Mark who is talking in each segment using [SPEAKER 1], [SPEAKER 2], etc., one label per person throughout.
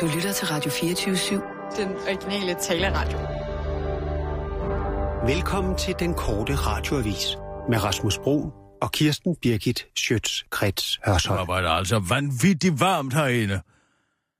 [SPEAKER 1] Du lytter til Radio 24-7.
[SPEAKER 2] Den originale taleradio.
[SPEAKER 3] Velkommen til den korte radioavis med Rasmus Bro og Kirsten Birgit Schøtz-Krets Hørsholm.
[SPEAKER 4] Der var det altså vanvittigt varmt herinde.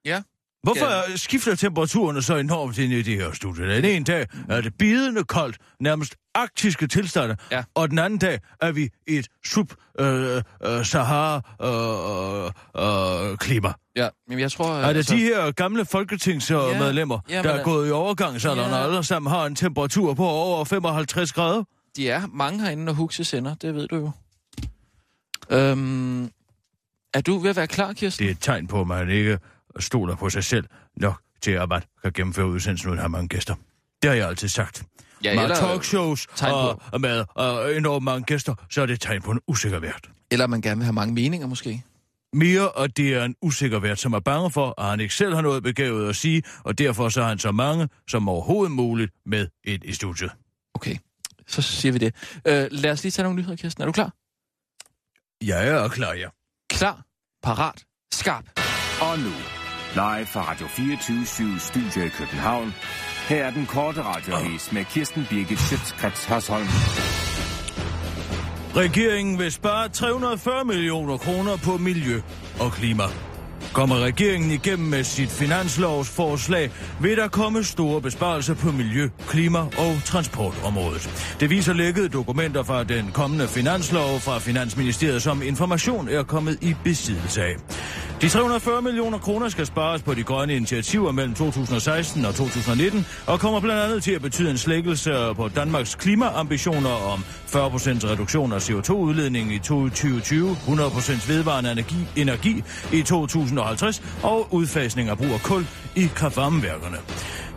[SPEAKER 5] Ja.
[SPEAKER 4] Hvorfor ja. skifter temperaturen så enormt ind i det her studie? Den ene dag er det bidende koldt, nærmest arktiske tilstande,
[SPEAKER 5] Ja.
[SPEAKER 4] og den anden dag er vi i et sub-Sahara-klima.
[SPEAKER 5] Ja, men jeg tror...
[SPEAKER 4] er det de her gamle folketingsmedlemmer,
[SPEAKER 5] Ja,
[SPEAKER 4] der er gået i overgangsalderen,
[SPEAKER 5] ja.
[SPEAKER 4] og alle sammen har en temperatur på over 55 grader?
[SPEAKER 5] De er mange herinde, når Huxe sender, det ved du jo. Øhm, er du ved at være klar, Kirsten?
[SPEAKER 4] Det er et tegn på, at man ikke stoler på sig selv nok til, at man kan gennemføre udsendelsen uden at have mange gæster. Det har jeg altid sagt.
[SPEAKER 5] Ja,
[SPEAKER 4] med talkshows og, og med og enormt mange gæster, så er det et tegn på en usikker vært.
[SPEAKER 5] Eller man gerne vil have mange meninger, måske?
[SPEAKER 4] Mere, og det er en usikker vært, som er bange for, at han ikke selv har noget begavet at sige, og derfor så har han så mange som overhovedet muligt med ind i studiet.
[SPEAKER 5] Okay, så siger vi det. Øh, lad os lige tage nogle nyheder, Kirsten. Er du klar?
[SPEAKER 4] Jeg er klar, ja.
[SPEAKER 5] Klar, parat, skarp.
[SPEAKER 6] Og nu, live fra Radio 24 Studio i København. Her er den korte radiovis med Kirsten Birgit Schøtzgrads Hasholm.
[SPEAKER 4] Regeringen vil spare 340 millioner kroner på miljø og klima. Kommer regeringen igennem med sit finanslovsforslag, vil der komme store besparelser på miljø, klima og transportområdet. Det viser lækkede dokumenter fra den kommende finanslov fra Finansministeriet, som information er kommet i besiddelse af. De 340 millioner kroner skal spares på de grønne initiativer mellem 2016 og 2019, og kommer blandt andet til at betyde en slækkelse på Danmarks klimaambitioner om 40% reduktion af CO2-udledningen i 2020, 100% vedvarende energi, energi i 2050 og udfasning af brug af kul i kraftvarmeværkerne.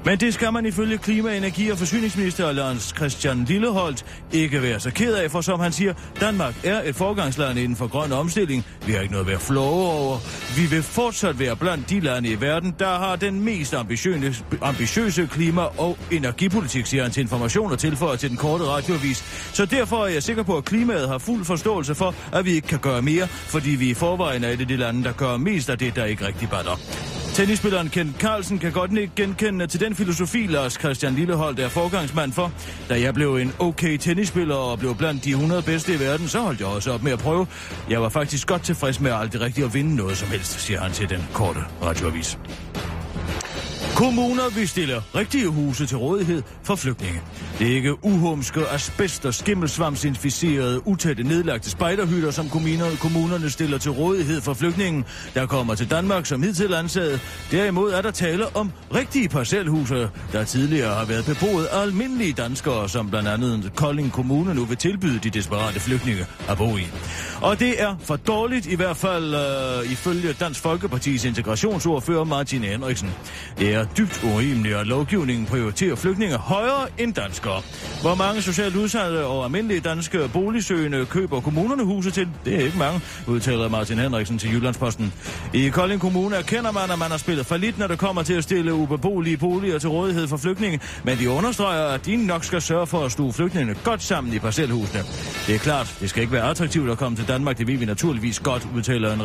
[SPEAKER 4] Men det skal man ifølge klima-, energi- og forsyningsminister Lars Christian Lilleholdt ikke være så ked af, for som han siger, Danmark er et forgangsland inden for grøn omstilling. Vi har ikke noget at være flove over. Vi vil fortsat være blandt de lande i verden, der har den mest ambitiøse, ambitiøse klima- og energipolitik, siger han til information og tilføjer til den korte radioavis. Så derfor er jeg sikker på, at klimaet har fuld forståelse for, at vi ikke kan gøre mere, fordi vi i forvejen er et af de lande, der gør mest af det, der ikke rigtig batter. Tennisspilleren Kent Carlsen kan godt ikke genkende til den filosofi, Lars Christian Lillehold er forgangsmand for. Da jeg blev en okay tennisspiller og blev blandt de 100 bedste i verden, så holdt jeg også op med at prøve. Jeg var faktisk godt tilfreds med aldrig rigtig at vinde noget som helst, siger han til den korte radioavis. Kommuner vil stille rigtige huse til rådighed for flygtninge. Det er ikke uhumske, asbest og skimmelsvamsinficerede, utætte nedlagte spejderhytter, som kommunerne, kommunerne stiller til rådighed for flygtningen, der kommer til Danmark som hidtil ansaget. Derimod er der tale om rigtige parcelhuse, der tidligere har været beboet af almindelige danskere, som blandt andet Kolding Kommune nu vil tilbyde de desperate flygtninge at bo i. Og det er for dårligt, i hvert fald øh, ifølge Dansk Folkepartis integrationsordfører Martin Henriksen. Det er dybt urimeligt, at lovgivningen prioriterer flygtninge højere end danskere. Hvor mange socialt udsatte og almindelige danske boligsøgende køber kommunerne huse til? Det er ikke mange, udtaler Martin Henriksen til Jyllandsposten. I Kolding Kommune erkender man, at man har spillet for lidt, når det kommer til at stille ubeboelige boliger til rådighed for flygtninge, men de understreger, at de nok skal sørge for at stue flygtningene godt sammen i parcelhusene. Det er klart, det skal ikke være attraktivt at komme til Danmark, det ved vi naturligvis godt, udtaler en,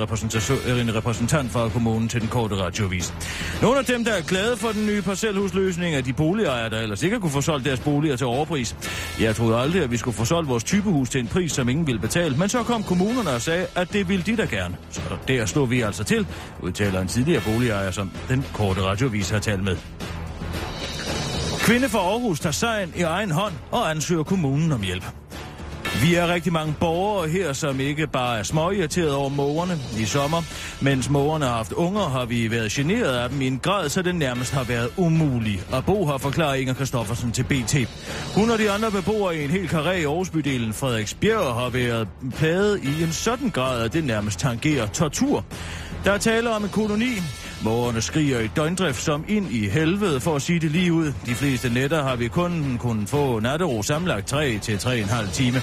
[SPEAKER 4] en repræsentant fra kommunen til den korte radiovis. Nogle af dem, der er glade for den nye parcelhusløsning, at de boligejere, der ellers ikke kunne få solgt deres boliger til overpris. Jeg troede aldrig, at vi skulle få solgt vores typehus til en pris, som ingen ville betale, men så kom kommunerne og sagde, at det ville de da gerne. Så der slog vi altså til, udtaler en tidligere boligejer, som den korte radiovis har talt med. Kvinde fra Aarhus tager sagen i egen hånd og ansøger kommunen om hjælp. Vi er rigtig mange borgere her, som ikke bare er småirriteret over mågerne i sommer. Mens mågerne har haft unger, har vi været generet af dem i en grad, så det nærmest har været umuligt. at Bo har forklaret Inger Kristoffersen til BT. Hun og de andre beboere i en hel karé i Aarhusbydelen Frederiksbjerg har været plaget i en sådan grad, at det nærmest tangerer tortur. Der er tale om en koloni. Borgerne skriger i døgndrift som ind i helvede, for at sige det lige ud. De fleste nætter har vi kun kunnet få nattero samlet 3 til 3,5 time.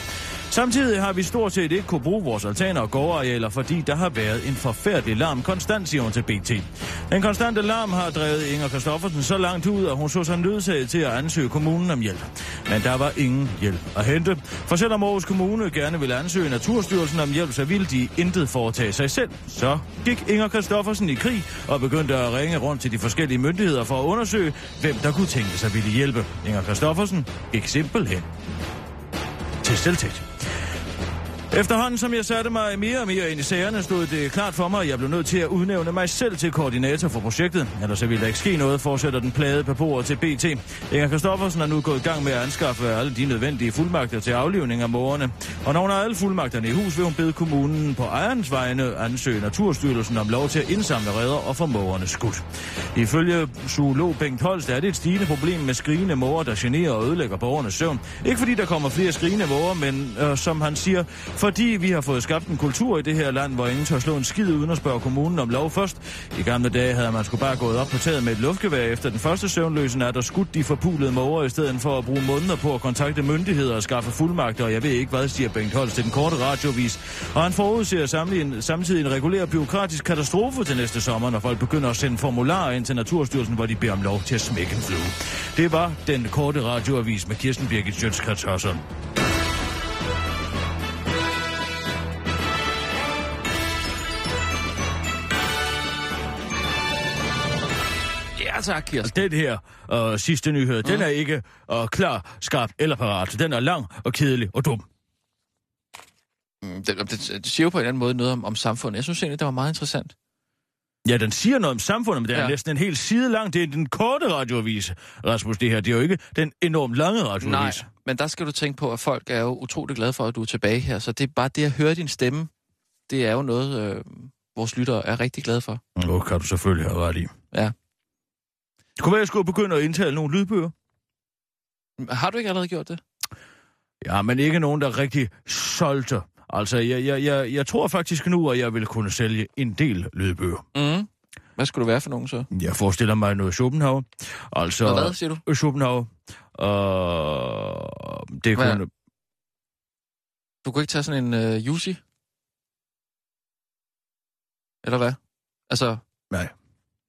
[SPEAKER 4] Samtidig har vi stort set ikke kunne bruge vores altaner og gårdarealer, fordi der har været en forfærdelig larm konstant, siger hun til BT. Den konstante larm har drevet Inger Kristoffersen så langt ud, at hun så sig nødsaget til at ansøge kommunen om hjælp. Men der var ingen hjælp at hente. For selvom Aarhus Kommune gerne ville ansøge Naturstyrelsen om hjælp, så ville de intet foretage sig selv. Så gik Inger Kristoffersen i krig og begyndte at ringe rundt til de forskellige myndigheder for at undersøge, hvem der kunne tænke sig ville hjælpe. Inger Kristoffersen gik simpelthen til selvtægt. Efterhånden som jeg satte mig mere og mere ind i sagerne, stod det klart for mig, at jeg blev nødt til at udnævne mig selv til koordinator for projektet. Ellers så ville der ikke ske noget, fortsætter den plade beboer til BT. Inger Kristoffersen er nu gået i gang med at anskaffe alle de nødvendige fuldmagter til aflivning af mårene. Og når hun har alle fuldmagterne i hus, vil hun bede kommunen på ejerens vegne ansøge Naturstyrelsen om lov til at indsamle redder og få mårene skudt. Ifølge zoolog Bengt Holst er det et stigende problem med skrigende måger, der generer og ødelægger borgernes søvn. Ikke fordi der kommer flere skrigende måger, men øh, som han siger, fordi vi har fået skabt en kultur i det her land, hvor ingen tør slå en skid uden at spørge kommunen om lov først. I gamle dage havde man sgu bare gået op på taget med et luftgevær efter den første søvnløse nat og skudt de forpulede måger i stedet for at bruge måneder på at kontakte myndigheder og skaffe fuldmagter, og jeg ved ikke hvad, siger Bengt Holst til den korte radiovis. Og han forudser samtidig, samtidig en regulær byråkratisk katastrofe til næste sommer, når folk begynder at sende formularer ind til Naturstyrelsen, hvor de beder om lov til at smække en flue. Det var den korte radioavis med Kirsten Birgit Sjøtskrets
[SPEAKER 5] tak, Kirsten.
[SPEAKER 4] Den her øh, sidste nyhed, mm. den er ikke øh, klar, skarp eller parat. Den er lang og kedelig og dum.
[SPEAKER 5] Mm, Det, det, det siger jo på en eller anden måde noget om, om samfundet. Jeg synes egentlig, det var meget interessant.
[SPEAKER 4] Ja, den siger noget om samfundet, men det er
[SPEAKER 5] Ja.
[SPEAKER 4] næsten en hel side lang. Det er den korte radioavis, Rasmus, det her. Det er jo ikke den enormt lange radioavis.
[SPEAKER 5] Nej, men der skal du tænke på, at folk er jo utrolig glade for, at du er tilbage her. Så det er bare det at høre din stemme, det er jo noget, øh, vores lyttere er rigtig glade for.
[SPEAKER 4] Nå, kan du selvfølgelig have ret i.
[SPEAKER 5] Ja.
[SPEAKER 4] Det kunne være, at jeg skulle begynde at indtale nogle lydbøger.
[SPEAKER 5] Har du ikke allerede gjort det?
[SPEAKER 4] Ja, men ikke nogen, der rigtig solgte. Altså, jeg, jeg, jeg, jeg tror faktisk nu, at jeg vil kunne sælge en del lydbøger.
[SPEAKER 5] Mm. Hvad skulle du være for nogen så?
[SPEAKER 4] Jeg forestiller mig noget Schopenhauer. Altså,
[SPEAKER 5] Hvad, hvad siger du?
[SPEAKER 4] Schopenhauer. Og det
[SPEAKER 5] Hvad?
[SPEAKER 4] kunne...
[SPEAKER 5] Du kunne ikke tage sådan en øh, Jussi? Eller hvad? Altså,
[SPEAKER 4] Nej,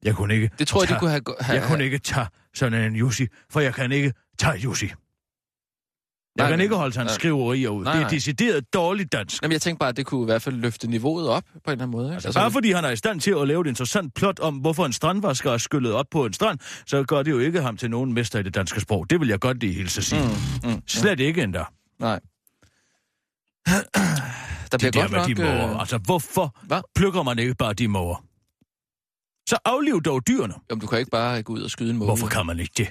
[SPEAKER 4] jeg kunne ikke...
[SPEAKER 5] det tror jeg, de
[SPEAKER 4] tage-
[SPEAKER 5] kunne have... have
[SPEAKER 4] Jeg kunne ikke tage sådan en Jussi, for jeg kan ikke tage Jussi. Jeg
[SPEAKER 5] Nej,
[SPEAKER 4] kan ikke holde hans
[SPEAKER 5] nej.
[SPEAKER 4] skriverier ud.
[SPEAKER 5] Nej,
[SPEAKER 4] det er decideret dårligt dansk.
[SPEAKER 5] Jamen, jeg tænkte bare, at det kunne i hvert fald løfte niveauet op på en eller anden måde. Ikke?
[SPEAKER 4] Altså, bare fordi han er i stand til at lave et interessant plot om, hvorfor en strandvasker er skyllet op på en strand, så gør det jo ikke ham til nogen mester i det danske sprog. Det vil jeg godt lige hilse at sige. Mm,
[SPEAKER 5] mm,
[SPEAKER 4] Slet ikke endda.
[SPEAKER 5] Nej. Der bliver
[SPEAKER 4] der
[SPEAKER 5] godt
[SPEAKER 4] med
[SPEAKER 5] nok...
[SPEAKER 4] de.
[SPEAKER 5] Øh...
[SPEAKER 4] Altså, hvorfor
[SPEAKER 5] Hvad?
[SPEAKER 4] plukker man ikke bare de måger? Så afliv dog dyrene.
[SPEAKER 5] Jamen, du kan ikke bare gå ud og skyde en måge.
[SPEAKER 4] Hvorfor kan man ikke det?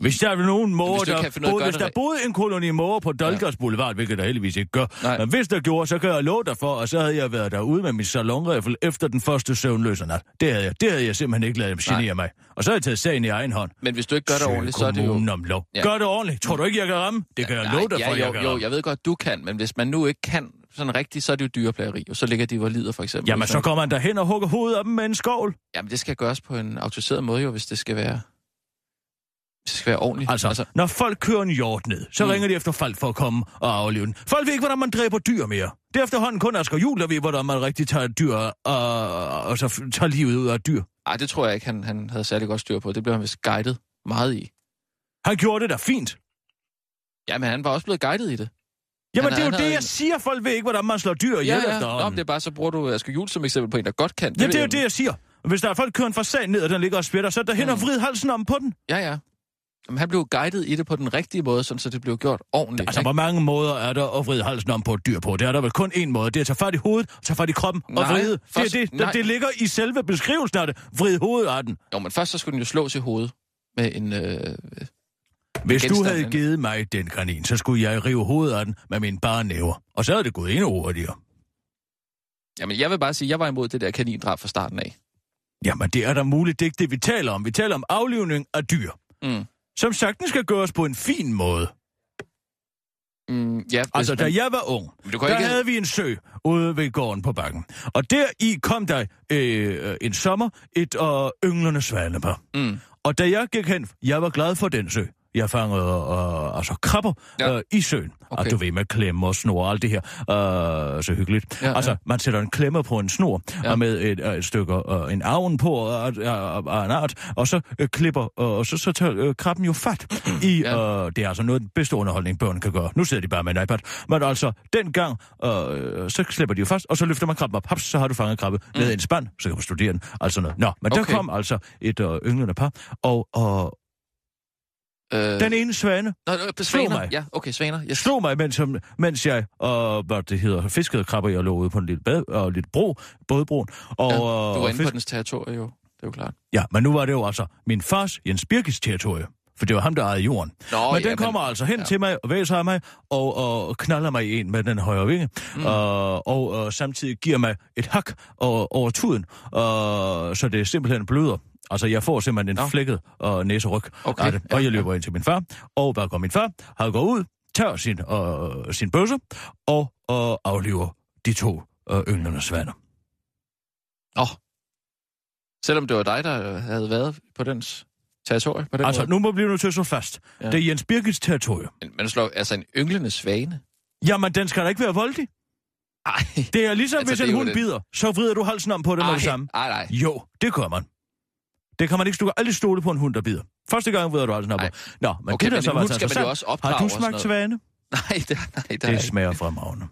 [SPEAKER 4] Hvis der er nogen måger, der, boede, hvis
[SPEAKER 5] det
[SPEAKER 4] der
[SPEAKER 5] rigtigt.
[SPEAKER 4] boede en koloni måger på Dolgers Boulevard, hvilket der heldigvis ikke gør,
[SPEAKER 5] Nej.
[SPEAKER 4] men hvis der gjorde, så kan jeg love dig for, og så havde jeg været derude med min salonrifle efter den første søvnløse nat. Det havde jeg, det havde jeg simpelthen ikke ladet dem genere mig. Og så har jeg taget sagen i egen hånd.
[SPEAKER 5] Men hvis du ikke gør det ordentligt, så er det jo...
[SPEAKER 4] om lov.
[SPEAKER 5] Ja.
[SPEAKER 4] Gør det ordentligt. Tror du ikke, jeg kan ramme? Det kan jeg love dig
[SPEAKER 5] ja,
[SPEAKER 4] for,
[SPEAKER 5] jo,
[SPEAKER 4] jeg kan
[SPEAKER 5] jo,
[SPEAKER 4] ramme.
[SPEAKER 5] jeg ved godt, du kan, men hvis man nu ikke kan sådan rigtigt, så er det jo dyreplageri, og så ligger de hvor lider for eksempel.
[SPEAKER 4] Jamen, så kommer man derhen og hugger hovedet af dem med en skovl.
[SPEAKER 5] Jamen, det skal gøres på en autoriseret måde jo, hvis det skal være... Det skal være ordentligt.
[SPEAKER 4] Altså, altså, når folk kører en hjort ned, så
[SPEAKER 5] Mm.
[SPEAKER 4] ringer de efter folk for at komme og aflive den. Folk ved ikke, hvordan man dræber dyr mere. Det er efterhånden kun Asger Juhl, der ved, hvordan man rigtig tager dyr og, og så tager livet ud af dyr.
[SPEAKER 5] Ej, det tror jeg ikke, han, han havde særlig godt styr på. Det blev han vist guidet meget i.
[SPEAKER 4] Han gjorde det da fint.
[SPEAKER 5] Jamen, han var også blevet guidet i det.
[SPEAKER 4] Jamen,
[SPEAKER 5] Han-
[SPEAKER 4] det er jo
[SPEAKER 5] han
[SPEAKER 4] det, jeg
[SPEAKER 5] en-
[SPEAKER 4] siger. Folk ved ikke, hvordan man slår dyr ihjel
[SPEAKER 5] Ja, ja. Nå, det er bare, så bruger du Asger Juhl som eksempel på en, der godt kan.
[SPEAKER 4] Ja,
[SPEAKER 5] ved
[SPEAKER 4] det er jo det, jeg siger. Hvis der er folk, der kører en fasan ned, og den ligger og spjætter, så er der hen og
[SPEAKER 5] Mm.
[SPEAKER 4] vrid halsen om på den.
[SPEAKER 5] Ja, ja. Jamen, han blev guidet i det på den rigtige måde, sådan, så det blev gjort ordentligt.
[SPEAKER 4] Altså,
[SPEAKER 5] ikke?
[SPEAKER 4] hvor mange måder er der at vride halsen om på et dyr på? Det er der vel kun én måde. Det er at tage fat i hovedet, tage fat i kroppen og
[SPEAKER 5] Nej,
[SPEAKER 4] vride. Det, er
[SPEAKER 5] først-
[SPEAKER 4] det,
[SPEAKER 5] nej.
[SPEAKER 4] det, det ligger i selve beskrivelsen af det. Vride hovedet af den.
[SPEAKER 5] Jo, men først så skulle den jo slås i hovedet med en... Øh...
[SPEAKER 4] Hvis du havde givet mig den kanin, så skulle jeg rive hovedet af den med mine bare næver. Og så havde det gået endnu hurtigere.
[SPEAKER 5] Jamen, jeg vil bare sige, at jeg var imod det der kanindrab fra starten af.
[SPEAKER 4] Jamen, det er da muligt, det er ikke det, vi taler om. Vi taler om aflivning af dyr,
[SPEAKER 5] Mm.
[SPEAKER 4] som sagtens skal gøres på en fin måde.
[SPEAKER 5] Mm, ja,
[SPEAKER 4] Altså, da jeg var ung, der
[SPEAKER 5] ikke...
[SPEAKER 4] havde vi en sø ude ved gården på bakken. Og der i kom der øh, en sommer et øh, ynglende svanepar.
[SPEAKER 5] Mm.
[SPEAKER 4] Og da jeg gik hen, jeg var glad for den sø. Jeg fangede øh, altså krabber
[SPEAKER 5] Ja.
[SPEAKER 4] øh, i søen. Okay. Og du ved med klemme og snor og alt det her. Øh, så hyggeligt.
[SPEAKER 5] Ja,
[SPEAKER 4] Ja,
[SPEAKER 5] ja.
[SPEAKER 4] altså, man sætter en klemme på en snor,
[SPEAKER 5] Ja.
[SPEAKER 4] og med et, øh, et stykke øh, en avn på og, og, og en art, og så øh, klipper, øh, og så, så tager øh, krabben jo fat i,
[SPEAKER 5] Ja.
[SPEAKER 4] øh, det er altså noget af den bedste underholdning, børn kan gøre. Nu sidder de bare med en iPad. Men altså, dengang, øh, så slipper de jo fast, og så løfter man krabben op. Haps, så har du fanget krabbe mm. ned i en spand, så kan man studere den. Altså noget. Nå, men. Okay. der kom altså et øh, ynglende par, og, og
[SPEAKER 5] Øh,
[SPEAKER 4] den ene svane
[SPEAKER 5] Nå, øh, svaner.
[SPEAKER 4] mig.
[SPEAKER 5] Ja, okay, svaner. Yes.
[SPEAKER 4] slog mig, mens, jeg- mens jeg, og hvad det hedder, fiskede krabber, jeg lå ude på en lille, bad, og lille bro, bådbroen. Og,
[SPEAKER 5] Ja, du var inde på
[SPEAKER 4] fisk...
[SPEAKER 5] dens territorie, jo. Det er jo klart.
[SPEAKER 4] Ja, men nu var det jo altså min fars Jens Birkes territorie. For det var ham, der ejede jorden.
[SPEAKER 5] Nå,
[SPEAKER 4] men
[SPEAKER 5] ja,
[SPEAKER 4] den kommer
[SPEAKER 5] men-
[SPEAKER 4] altså hen
[SPEAKER 5] ja.
[SPEAKER 4] til mig og væser af mig, og, og knaller mig i en med den højre vinge, mm. og, og, og samtidig giver mig et hak over, over tuden, og, så det simpelthen bløder. Altså, jeg får simpelthen en
[SPEAKER 5] Nå.
[SPEAKER 4] flækket og næseryg
[SPEAKER 5] Okay,
[SPEAKER 4] af det,
[SPEAKER 5] ja,
[SPEAKER 4] og jeg løber ind til min far, og hvad går min far? Han går ud, tager sin, øh, sin bøsse, og, og afliver de to øh, ynglende svaner.
[SPEAKER 5] Åh. Selvom det var dig, der øh, havde været på dens territorie på den
[SPEAKER 4] Altså,
[SPEAKER 5] måde.
[SPEAKER 4] nu må vi blive nødt til at slå fast.
[SPEAKER 5] Ja.
[SPEAKER 4] Ja. Det er Jens Birkes territorium.
[SPEAKER 5] Men man slår altså en ynglende svane.
[SPEAKER 4] Jamen, den skal da ikke være voldelig.
[SPEAKER 5] Ej.
[SPEAKER 4] Det er ligesom,
[SPEAKER 5] Altså,
[SPEAKER 4] hvis en hund
[SPEAKER 5] det.
[SPEAKER 4] bider, så vrider du halsen om på det med det samme.
[SPEAKER 5] Ej, nej.
[SPEAKER 4] Jo, det gør man. Det kan man ikke. Du kan aldrig stole på en hund, der bider. Første gang vrider du på.
[SPEAKER 5] Ej.
[SPEAKER 4] Nå, men
[SPEAKER 5] Okay,
[SPEAKER 4] det der
[SPEAKER 5] men
[SPEAKER 4] så var
[SPEAKER 5] hund
[SPEAKER 4] altså
[SPEAKER 5] skal man jo også
[SPEAKER 4] Har du smagt svane?
[SPEAKER 5] Nej, det, nej, det,
[SPEAKER 4] Det
[SPEAKER 5] ikke.
[SPEAKER 4] smager fremragende.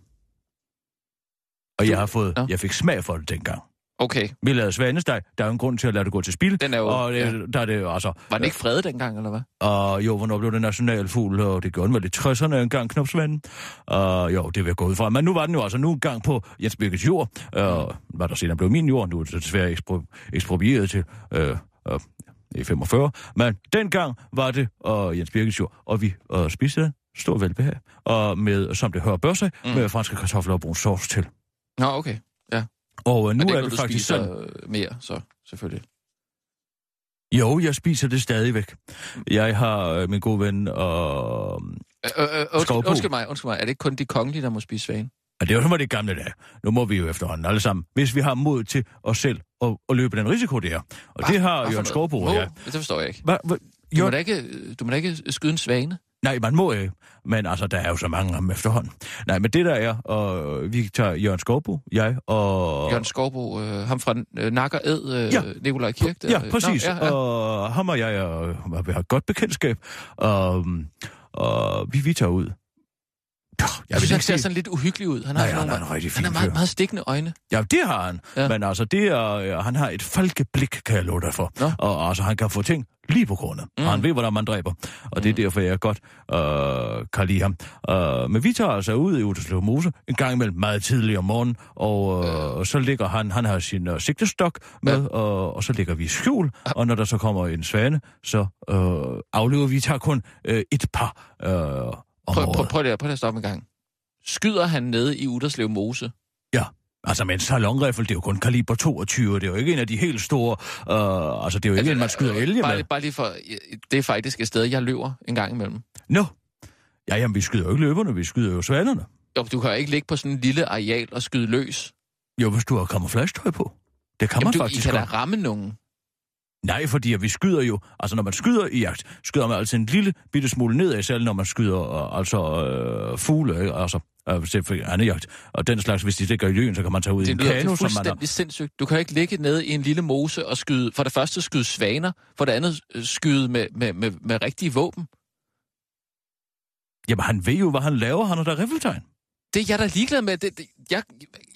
[SPEAKER 4] Og jeg har fået,
[SPEAKER 5] Nå.
[SPEAKER 4] jeg fik smag for det dengang.
[SPEAKER 5] Okay.
[SPEAKER 4] Vi lavede svanesteg. Der er jo en grund til at lade det gå til spil.
[SPEAKER 5] Den er jo-
[SPEAKER 4] Og
[SPEAKER 5] ja.
[SPEAKER 4] øh, der er det jo altså...
[SPEAKER 5] Var den ikke fredet dengang, eller hvad?
[SPEAKER 4] Og jo, hvornår blev det nationalfugl, og det gjorde den vel i 60'erne engang, knopsvanden. Og jo, det vil jeg gå ud fra. Men nu var den jo altså nu en gang på Jens Birkes jord, og hvad der senere blev min jord, nu er det desværre ekspro- eksproprieret til øh, øh, i 45. Men dengang var det øh, Jens Birkes jord, og vi øh, spiste den. Stor velbehag. Og med, som det hører bør sig,
[SPEAKER 5] Mm.
[SPEAKER 4] med franske kartofler og brun sovs til.
[SPEAKER 5] Nå, okay.
[SPEAKER 4] Og øh, nu
[SPEAKER 5] Men det
[SPEAKER 4] er det faktisk sådan...
[SPEAKER 5] øh, mere, så selvfølgelig.
[SPEAKER 4] Jo, jeg spiser det stadigvæk. Jeg har øh, min gode ven og
[SPEAKER 5] Øh, øh, øh, undskyld, undskyld mig, undskyld mig. Er det ikke kun de kongelige, der må spise svane?
[SPEAKER 4] Og det var som var det gamle dage. Nu må vi jo efterhånden alle sammen, hvis vi har mod til os selv at, at løbe den risiko, det er. Og det har
[SPEAKER 5] for
[SPEAKER 4] Jørgen? Skovbo,
[SPEAKER 5] Må?
[SPEAKER 4] ja.
[SPEAKER 5] Det forstår jeg ikke.
[SPEAKER 4] Hva, hva,
[SPEAKER 5] Du må, da ikke, du må da ikke skyde en svane.
[SPEAKER 4] nej, man må ikke. Men altså, der er jo så mange dem efterhånden. Nej, men det der er, og vi tager Jørgen Skovbo, jeg og...
[SPEAKER 5] Jørgen Skovbo, øh, ham fra øh, Nakker Ed, øh,
[SPEAKER 4] Ja.
[SPEAKER 5] Nikolaj Kirk. Der,
[SPEAKER 4] Ja, præcis.
[SPEAKER 5] Nå, ja, ja.
[SPEAKER 4] Og ham og jeg og, vi har et godt bekendtskab. Og, og vi, vi tager ud. Jeg
[SPEAKER 5] Jeg synes, han ser sådan lidt uhyggelig ud. Han har,
[SPEAKER 4] Nej,
[SPEAKER 5] sådan
[SPEAKER 4] han
[SPEAKER 5] nogle,
[SPEAKER 4] er en
[SPEAKER 5] han har meget, meget stikkende øjne.
[SPEAKER 4] Ja, det har han.
[SPEAKER 5] Ja.
[SPEAKER 4] Ja. Men altså, det er, øh, han har et falkeblik, kan jeg love dig for.
[SPEAKER 5] Nå.
[SPEAKER 4] Og altså, han kan få ting lige på grunde. Mm.
[SPEAKER 5] Mm.
[SPEAKER 4] Og han ved, hvordan man dræber. Og det er derfor, jeg godt øh, kan lide ham. Øh, men vi tager altså ud i Uterslev Mose en gang imellem meget tidlig om morgenen, og øh, så ligger han, han har sin øh, sigtestok med,
[SPEAKER 5] Ja.
[SPEAKER 4] ja. og, og så ligger vi i skjul, og når der så kommer en svane, så øh, aflever vi, tager kun øh, et par øh, om
[SPEAKER 5] Prøv,
[SPEAKER 4] året.
[SPEAKER 5] prøv, prøv, lige, prøv lige at stoppe en gang. Skyder han nede i Uderslev Mose?
[SPEAKER 4] Altså, med en salonriffel, det er jo kun kaliber 22, det er jo ikke en af de helt store... Øh, altså, det er jo ikke en, man skyder elge
[SPEAKER 5] bare,
[SPEAKER 4] med.
[SPEAKER 5] lige- bare lige for... Det er faktisk et sted, jeg løber en gang imellem.
[SPEAKER 4] Nå. Ja, jamen, vi skyder jo ikke løberne, vi skyder jo svanerne.
[SPEAKER 5] Jo, du kan jo ikke ligge på sådan en lille areal og skyde løs.
[SPEAKER 4] Jo, hvis du har camouflage-tøj på. Det kan
[SPEAKER 5] Jamen,
[SPEAKER 4] man
[SPEAKER 5] du, I
[SPEAKER 4] faktisk
[SPEAKER 5] kan da
[SPEAKER 4] godt.
[SPEAKER 5] ramme nogen.
[SPEAKER 4] Nej, fordi vi skyder jo... Altså, når man skyder i jagt, skyder man altså en lille bitte smule nedad, selv når man skyder øh, altså øh, fugle, ikke? altså øh, for anden jagt. Og den slags, hvis de ligger i løen, så kan man tage ud i
[SPEAKER 5] Det
[SPEAKER 4] en
[SPEAKER 5] lyder
[SPEAKER 4] kano,
[SPEAKER 5] det er
[SPEAKER 4] som man har...
[SPEAKER 5] fuldstændig sindssygt. Du kan ikke ligge nede i en lille mose og skyde... For det første skyde svaner, for det andet øh, skyde med, med, med, med rigtige våben.
[SPEAKER 4] Jamen, han ved jo, hvad han laver. Han har da riffeltegn.
[SPEAKER 5] Det er jeg da ligeglad med. Det, det, jeg,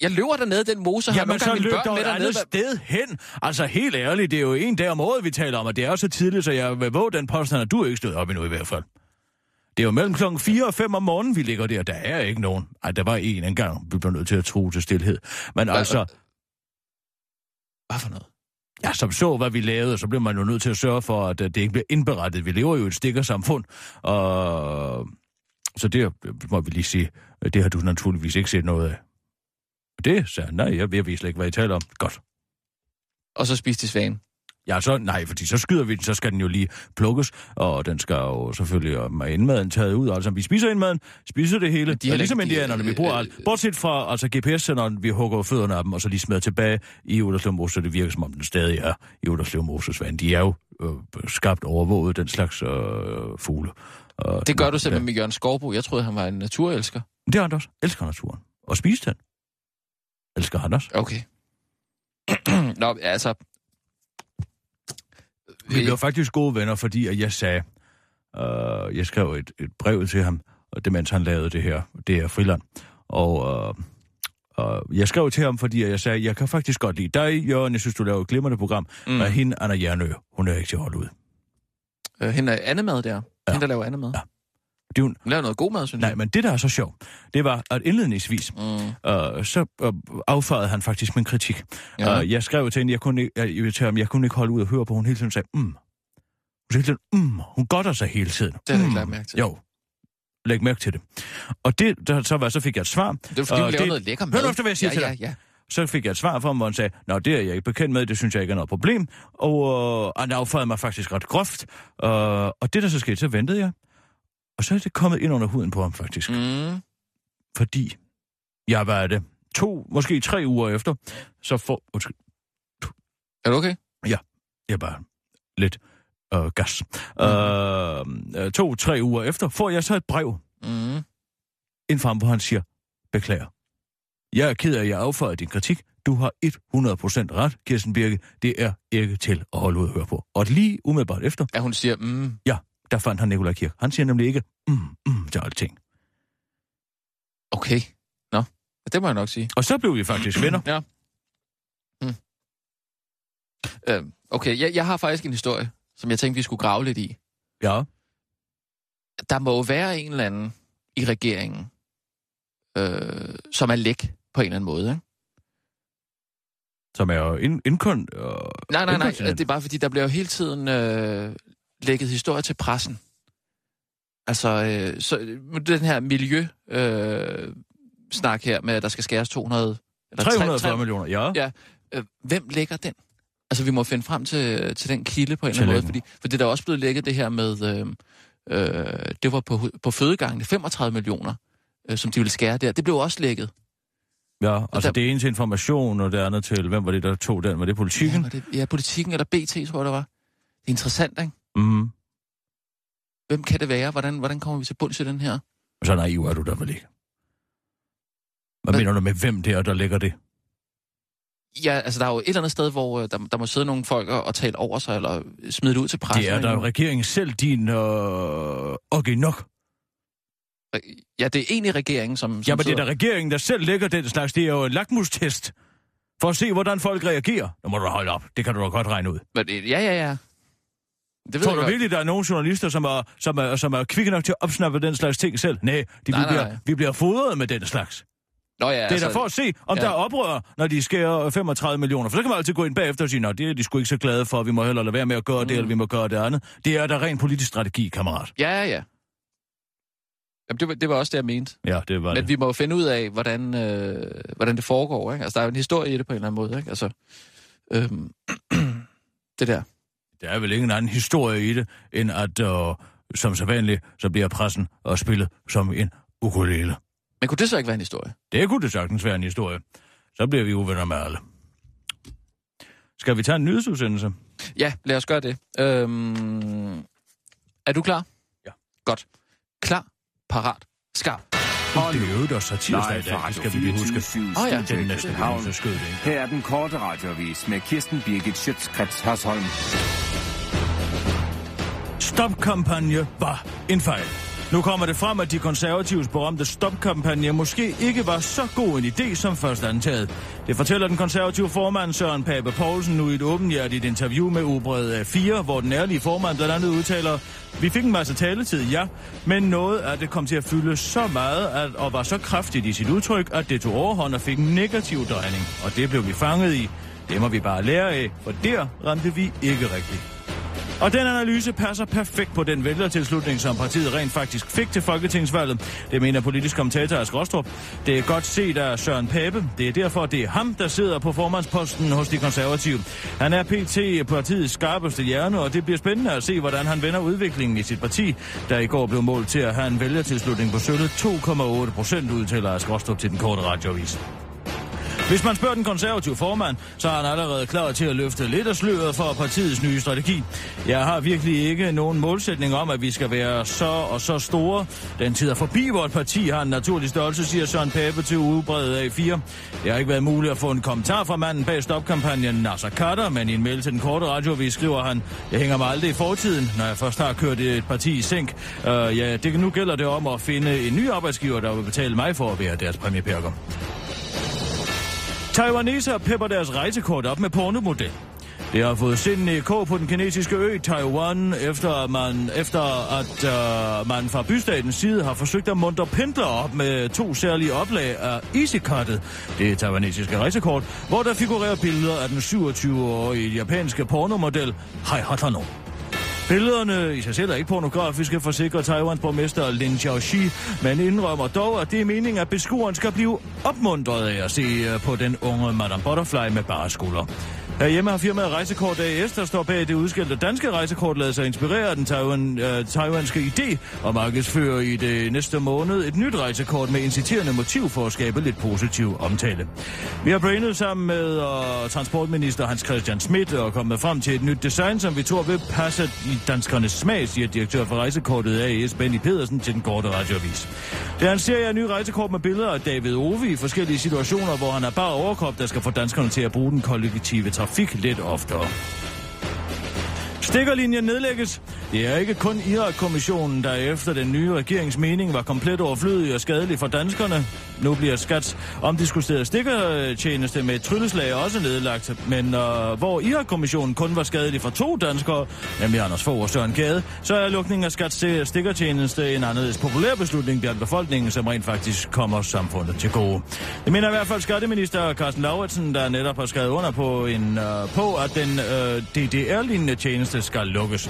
[SPEAKER 5] jeg løber dernede den mose, har
[SPEAKER 4] Jamen,
[SPEAKER 5] nogle
[SPEAKER 4] så løb
[SPEAKER 5] børn
[SPEAKER 4] dog
[SPEAKER 5] med
[SPEAKER 4] et andet sted hen. Altså, helt ærligt, det er jo en dag om året, vi taler om, og det er så tidligt, så jeg vil våge den påstand, at du ikke stået op endnu i hvert fald. Det er jo mellem klokken 4 og 5 om morgenen, vi ligger der. Der er ikke nogen. Ej, der var en engang, vi blev nødt til at tro til stillhed. Men
[SPEAKER 5] Hvad-
[SPEAKER 4] altså,
[SPEAKER 5] Hvad for noget?
[SPEAKER 4] ja, som så, hvad vi lavede, så bliver man jo nødt til at sørge for, at det ikke bliver indberettet. Vi lever jo i et stikkersamfund, og så det må vi lige sige, det har du naturligvis ikke set noget af. Det sagde han, nej, jeg ved slet ikke, hvad I taler om. Godt.
[SPEAKER 5] Og så spiste de svane.
[SPEAKER 4] Ja, så nej, fordi så skyder vi den, så skal den jo lige plukkes, og den skal jo selvfølgelig øh, med indmaden taget ud. Altså, vi spiser indmaden, spiser det hele,
[SPEAKER 5] Men de er
[SPEAKER 4] og ligesom indianerne, vi bruger
[SPEAKER 5] øh,
[SPEAKER 4] alt. Bortset fra altså GPS-senderen, vi hugger fødderne af dem, og så lige smider tilbage i Uderslev Mose, så det virker som om den stadig er i Uderslev Moses vand. De er jo øh, skabt overvåget den slags øh, fugle. Og,
[SPEAKER 5] Det gør du selv
[SPEAKER 4] ja.
[SPEAKER 5] med Jørgen Skovbo. Jeg troede, han var en naturelsker.
[SPEAKER 4] Det er også. Elsker naturen. Og spise den. Elsker han også.
[SPEAKER 5] Okay. Nå, altså...
[SPEAKER 4] Vi blev faktisk gode venner, fordi at jeg sagde, øh, jeg skrev et, et brev til ham, og det mens han lavede det her, det her friland. Og øh, øh, jeg skrev til ham, fordi jeg sagde, jeg kan faktisk godt lide dig, Jørgen, jeg synes, du laver et glimrende program, mm. men hende, Anna Jernø, hun er ikke til at holde ud.
[SPEAKER 5] Øh, hende er andemad der.
[SPEAKER 4] Ja.
[SPEAKER 5] Hende, der laver andemad.
[SPEAKER 4] Ja. Det jo,
[SPEAKER 5] Hun laver noget god mad, synes
[SPEAKER 4] nej,
[SPEAKER 5] jeg.
[SPEAKER 4] men det, der er så sjovt, det var, at indledningsvis,
[SPEAKER 5] Mm.
[SPEAKER 4] øh, så øh, affarede han faktisk min kritik.
[SPEAKER 5] Ja.
[SPEAKER 4] Øh, jeg skrev til hende, jeg kunne, ikke, jeg, til ham, jeg kunne ikke holde ud og høre på, hun hele tiden sagde, mm. Hun sagde hele tiden, mm. Hun godter sig hele tiden.
[SPEAKER 5] Det har jeg
[SPEAKER 4] mm.
[SPEAKER 5] ikke lagt mærke til.
[SPEAKER 4] Jo, læg mærke til det. Og det, der, så, var, så fik jeg et svar.
[SPEAKER 5] Det er fordi,
[SPEAKER 4] og
[SPEAKER 5] hun laver noget lækker mad.
[SPEAKER 4] Hør nu efter, hvad jeg siger
[SPEAKER 5] ja,
[SPEAKER 4] til
[SPEAKER 5] ja,
[SPEAKER 4] dig.
[SPEAKER 5] ja.
[SPEAKER 4] Så fik jeg et svar fra ham, hvor han sagde, Nå, det er jeg ikke bekendt med, det synes jeg ikke er noget problem. Og øh, han affrede mig faktisk ret groft. Øh, og det, der så skete, så ventede jeg. Og så er det kommet ind under huden på ham, faktisk. Mm. Fordi jeg var det to, måske tre uger efter, så får... Undskyld,
[SPEAKER 5] Er du okay?
[SPEAKER 4] jeg bare lidt øh, gas. Mm. Øh, to-tre uger efter får jeg så et brev
[SPEAKER 5] Mm.
[SPEAKER 4] fra ham, hvor han siger, beklager. Jeg er ked af, at jeg afføjer din kritik. Du har 100% ret, Kirsten Birke. Det er ikke til at holde ud at høre på. Og lige umiddelbart efter,
[SPEAKER 5] Ja, hun siger, mm.
[SPEAKER 4] Der fandt han Nikolaj Kirk. Han siger nemlig ikke, mm, mm, til alting.
[SPEAKER 5] okay. Nå, det må jeg nok sige.
[SPEAKER 4] Og så blev vi faktisk venner.
[SPEAKER 5] Ja. Mm. Øh, okay, jeg, jeg har faktisk en historie, som jeg tænkte, vi skulle grave lidt i.
[SPEAKER 4] Ja,
[SPEAKER 5] Der må jo være en eller anden i regeringen, øh, som er læk på en eller anden måde, ikke?
[SPEAKER 4] som er jo ind, indkon... Øh,
[SPEAKER 5] Nej, nej, nej. Det er bare fordi, der bliver jo hele tiden øh, lægget historier til pressen. Altså, øh, så, øh, den her miljø øh, snak her med, at der skal skæres 200... Eller
[SPEAKER 4] 340 millioner, ja.
[SPEAKER 5] Ja. Øh, hvem lægger den? Altså, vi må finde frem til, til den kilde på en eller anden måde, fordi, fordi der er også blevet lægget det her med... Øh, øh, det var på, på fødegangen, 35 millioner, øh, som de ville skære der. Det blev også lægget.
[SPEAKER 4] Ja, altså
[SPEAKER 5] der-
[SPEAKER 4] det ene til information, og det andet til, hvem var det, der tog den? Var det
[SPEAKER 5] Ja,
[SPEAKER 4] politikken?
[SPEAKER 5] var det, ja, politikken eller BT, tror jeg, det var. Det er interessant, ikke?
[SPEAKER 4] Mm.
[SPEAKER 5] Hvem kan det være? Hvordan, hvordan kommer vi til bunds i den her?
[SPEAKER 4] Så naiv er du der vel ikke. Hvad
[SPEAKER 5] Hvad?
[SPEAKER 4] mener du med, hvem det er, der lægger det?
[SPEAKER 5] Ja, altså der er jo et eller andet sted, hvor øh, der, der må sidde nogle folk og, og tale over sig, eller smide det ud til pressen.
[SPEAKER 4] Det er der jo regeringen selv, din øh, okay nok.
[SPEAKER 5] Ja, det er egentlig regeringen, som, som
[SPEAKER 4] Ja, men det er da regeringen, der selv lægger den slags. Det er jo en lakmustest. For at se, hvordan folk reagerer. Nu må du da holde op. Det kan du da godt regne ud.
[SPEAKER 5] Men, øh, ja, ja, ja. Det
[SPEAKER 4] Tror du
[SPEAKER 5] godt.
[SPEAKER 4] virkelig, der er nogle journalister, som er, som er, som er kvikke nok til at opsnappe den slags ting selv? Nej, de,
[SPEAKER 5] Nej,
[SPEAKER 4] vi, bliver,
[SPEAKER 5] nej.
[SPEAKER 4] vi bliver fodret med den slags.
[SPEAKER 5] Nå, ja,
[SPEAKER 4] Det er da for at se, om
[SPEAKER 5] ja.
[SPEAKER 4] der er oprør, når de skærer 35 millioner. For så kan man altid gå ind bagefter og sige, at det er de sgu ikke så glade for, vi må hellere lade være med at gøre mm. det, eller vi må gøre det andet. Det er da ren politisk strategi, kammerat.
[SPEAKER 5] Ja, ja, ja. Jamen, det, var, det var også det, jeg mente.
[SPEAKER 4] Ja, det var
[SPEAKER 5] Men
[SPEAKER 4] det.
[SPEAKER 5] vi må jo finde ud af, hvordan, øh, hvordan det foregår. Ikke? Altså, der er jo en historie i det på en eller anden måde. Ikke? Altså, øhm, det der.
[SPEAKER 4] Der er vel ingen anden historie i det, end at, øh, som så vanligt, så bliver pressen og spillet som en ukulele.
[SPEAKER 5] Men kunne det så ikke være en historie?
[SPEAKER 4] Det kunne det sagtens være en historie. Så bliver vi uvenner med alle. Skal vi tage en nyhedsudsendelse?
[SPEAKER 5] Ja, lad os gøre det. Øhm, er du klar?
[SPEAKER 4] Ja.
[SPEAKER 5] Godt. Klar, parat, skarp.
[SPEAKER 4] Det er jo også satirsdag i dag, det skal vi lige huske.
[SPEAKER 6] 24
[SPEAKER 5] Åh, ja.
[SPEAKER 4] Den næste
[SPEAKER 6] København.
[SPEAKER 4] gang, så skød det ikke.
[SPEAKER 6] Her er den korte radiovis med Kirsten Birgit Schøtzgrads Hasholm.
[SPEAKER 4] Stopkampagne var en fejl. Nu kommer det frem, at de konservatives berømte stopkampagne måske ikke var så god en idé som først antaget. Det fortæller den konservative formand Søren Pape Poulsen nu i et åbenhjertigt interview med Ubred 4, hvor den ærlige formand blandt andet udtaler, vi fik en masse taletid, ja, men noget af det kom til at fylde så meget at, og var så kraftigt i sit udtryk, at det tog overhånd og fik en negativ drejning. Og det blev vi fanget i. Det må vi bare lære af, for der ramte vi ikke rigtigt. Og den analyse passer perfekt på den vælgertilslutning, som partiet rent faktisk fik til folketingsvalget. Det mener politisk kommentator Ask Rostrup. Det er godt set af Søren Pape. Det er derfor, det er ham, der sidder på formandsposten hos de konservative. Han er pt. partiets skarpeste hjerne, og det bliver spændende at se, hvordan han vender udviklingen i sit parti, der i går blev målt til at have en vælgertilslutning på sølle 2,8 procent, udtaler Ask Rostrup til den korte radioavis. Hvis man spørger den konservative formand, så er han allerede klar til at løfte lidt af sløret for partiets nye strategi. Jeg har virkelig ikke nogen målsætning om, at vi skal være så og så store. Den tid er forbi, hvor et parti har en naturlig størrelse, siger Søren Pape til udbredet A4. Det har ikke været muligt at få en kommentar fra manden bag stopkampagnen Nasser Kader, men i en mail til den korte radiovis skriver han, jeg hænger mig aldrig i fortiden, når jeg først har kørt et parti i sænk. Uh, ja, det, nu gælder det om at finde en ny arbejdsgiver, der vil betale mig for at være deres premierperker. Taiwanese pepper deres rejsekort op med pornomodel. Det har fået sindende k på den kinesiske ø Taiwan, efter at man, efter at uh, man fra bystatens side har forsøgt at muntre pendler op med to særlige oplag af EasyCartet, det taiwanesiske rejsekort, hvor der figurerer billeder af den 27-årige japanske pornomodel Hai Hatano. Billederne i sig selv er ikke pornografiske, forsikrer Taiwans borgmester Lin Xiaoxi, men indrømmer dog, at det er meningen, at beskueren skal blive opmuntret af at se øh, på den unge Madame Butterfly med bare skulder. Herhjemme har firmaet Rejsekort AS, der står bag det udskældte danske rejsekort, lavet sig inspirere af den taiwan, øh, taiwanske idé og markedsfører i det næste måned et nyt rejsekort med inciterende motiv for at skabe lidt positiv omtale. Vi har brainet sammen med øh, transportminister Hans Christian Schmidt og kommet frem til et nyt design, som vi tror vil passe i danskernes smag, siger direktør for rejsekortet AS Benny Pedersen til den korte radioavis. Det er en serie af nye rejsekort med billeder af David Ove i forskellige situationer, hvor han er bare overkrop, der skal få danskerne til at bruge den kollektive trafik lidt oftere. Stikkerlinjen nedlægges. Det er ikke kun Irak-kommissionen, der efter den nye regerings mening var komplet overflødig og skadelig for danskerne. Nu bliver Skats omdiskuteret stikkertjeneste med et trylleslag også nedlagt, men øh, hvor Irak-kommissionen kun var skadelig for to danskere, nemlig Anders Fogh og Søren Gade, så er lukningen af Skats stikkertjeneste en anderledes populær beslutning blandt befolkningen, som rent faktisk kommer samfundet til gode. Det mener i hvert fald skatteminister Carsten Lauritsen, der netop har skrevet under på, en, øh, på at den øh, DDR-lignende tjeneste skal lukkes.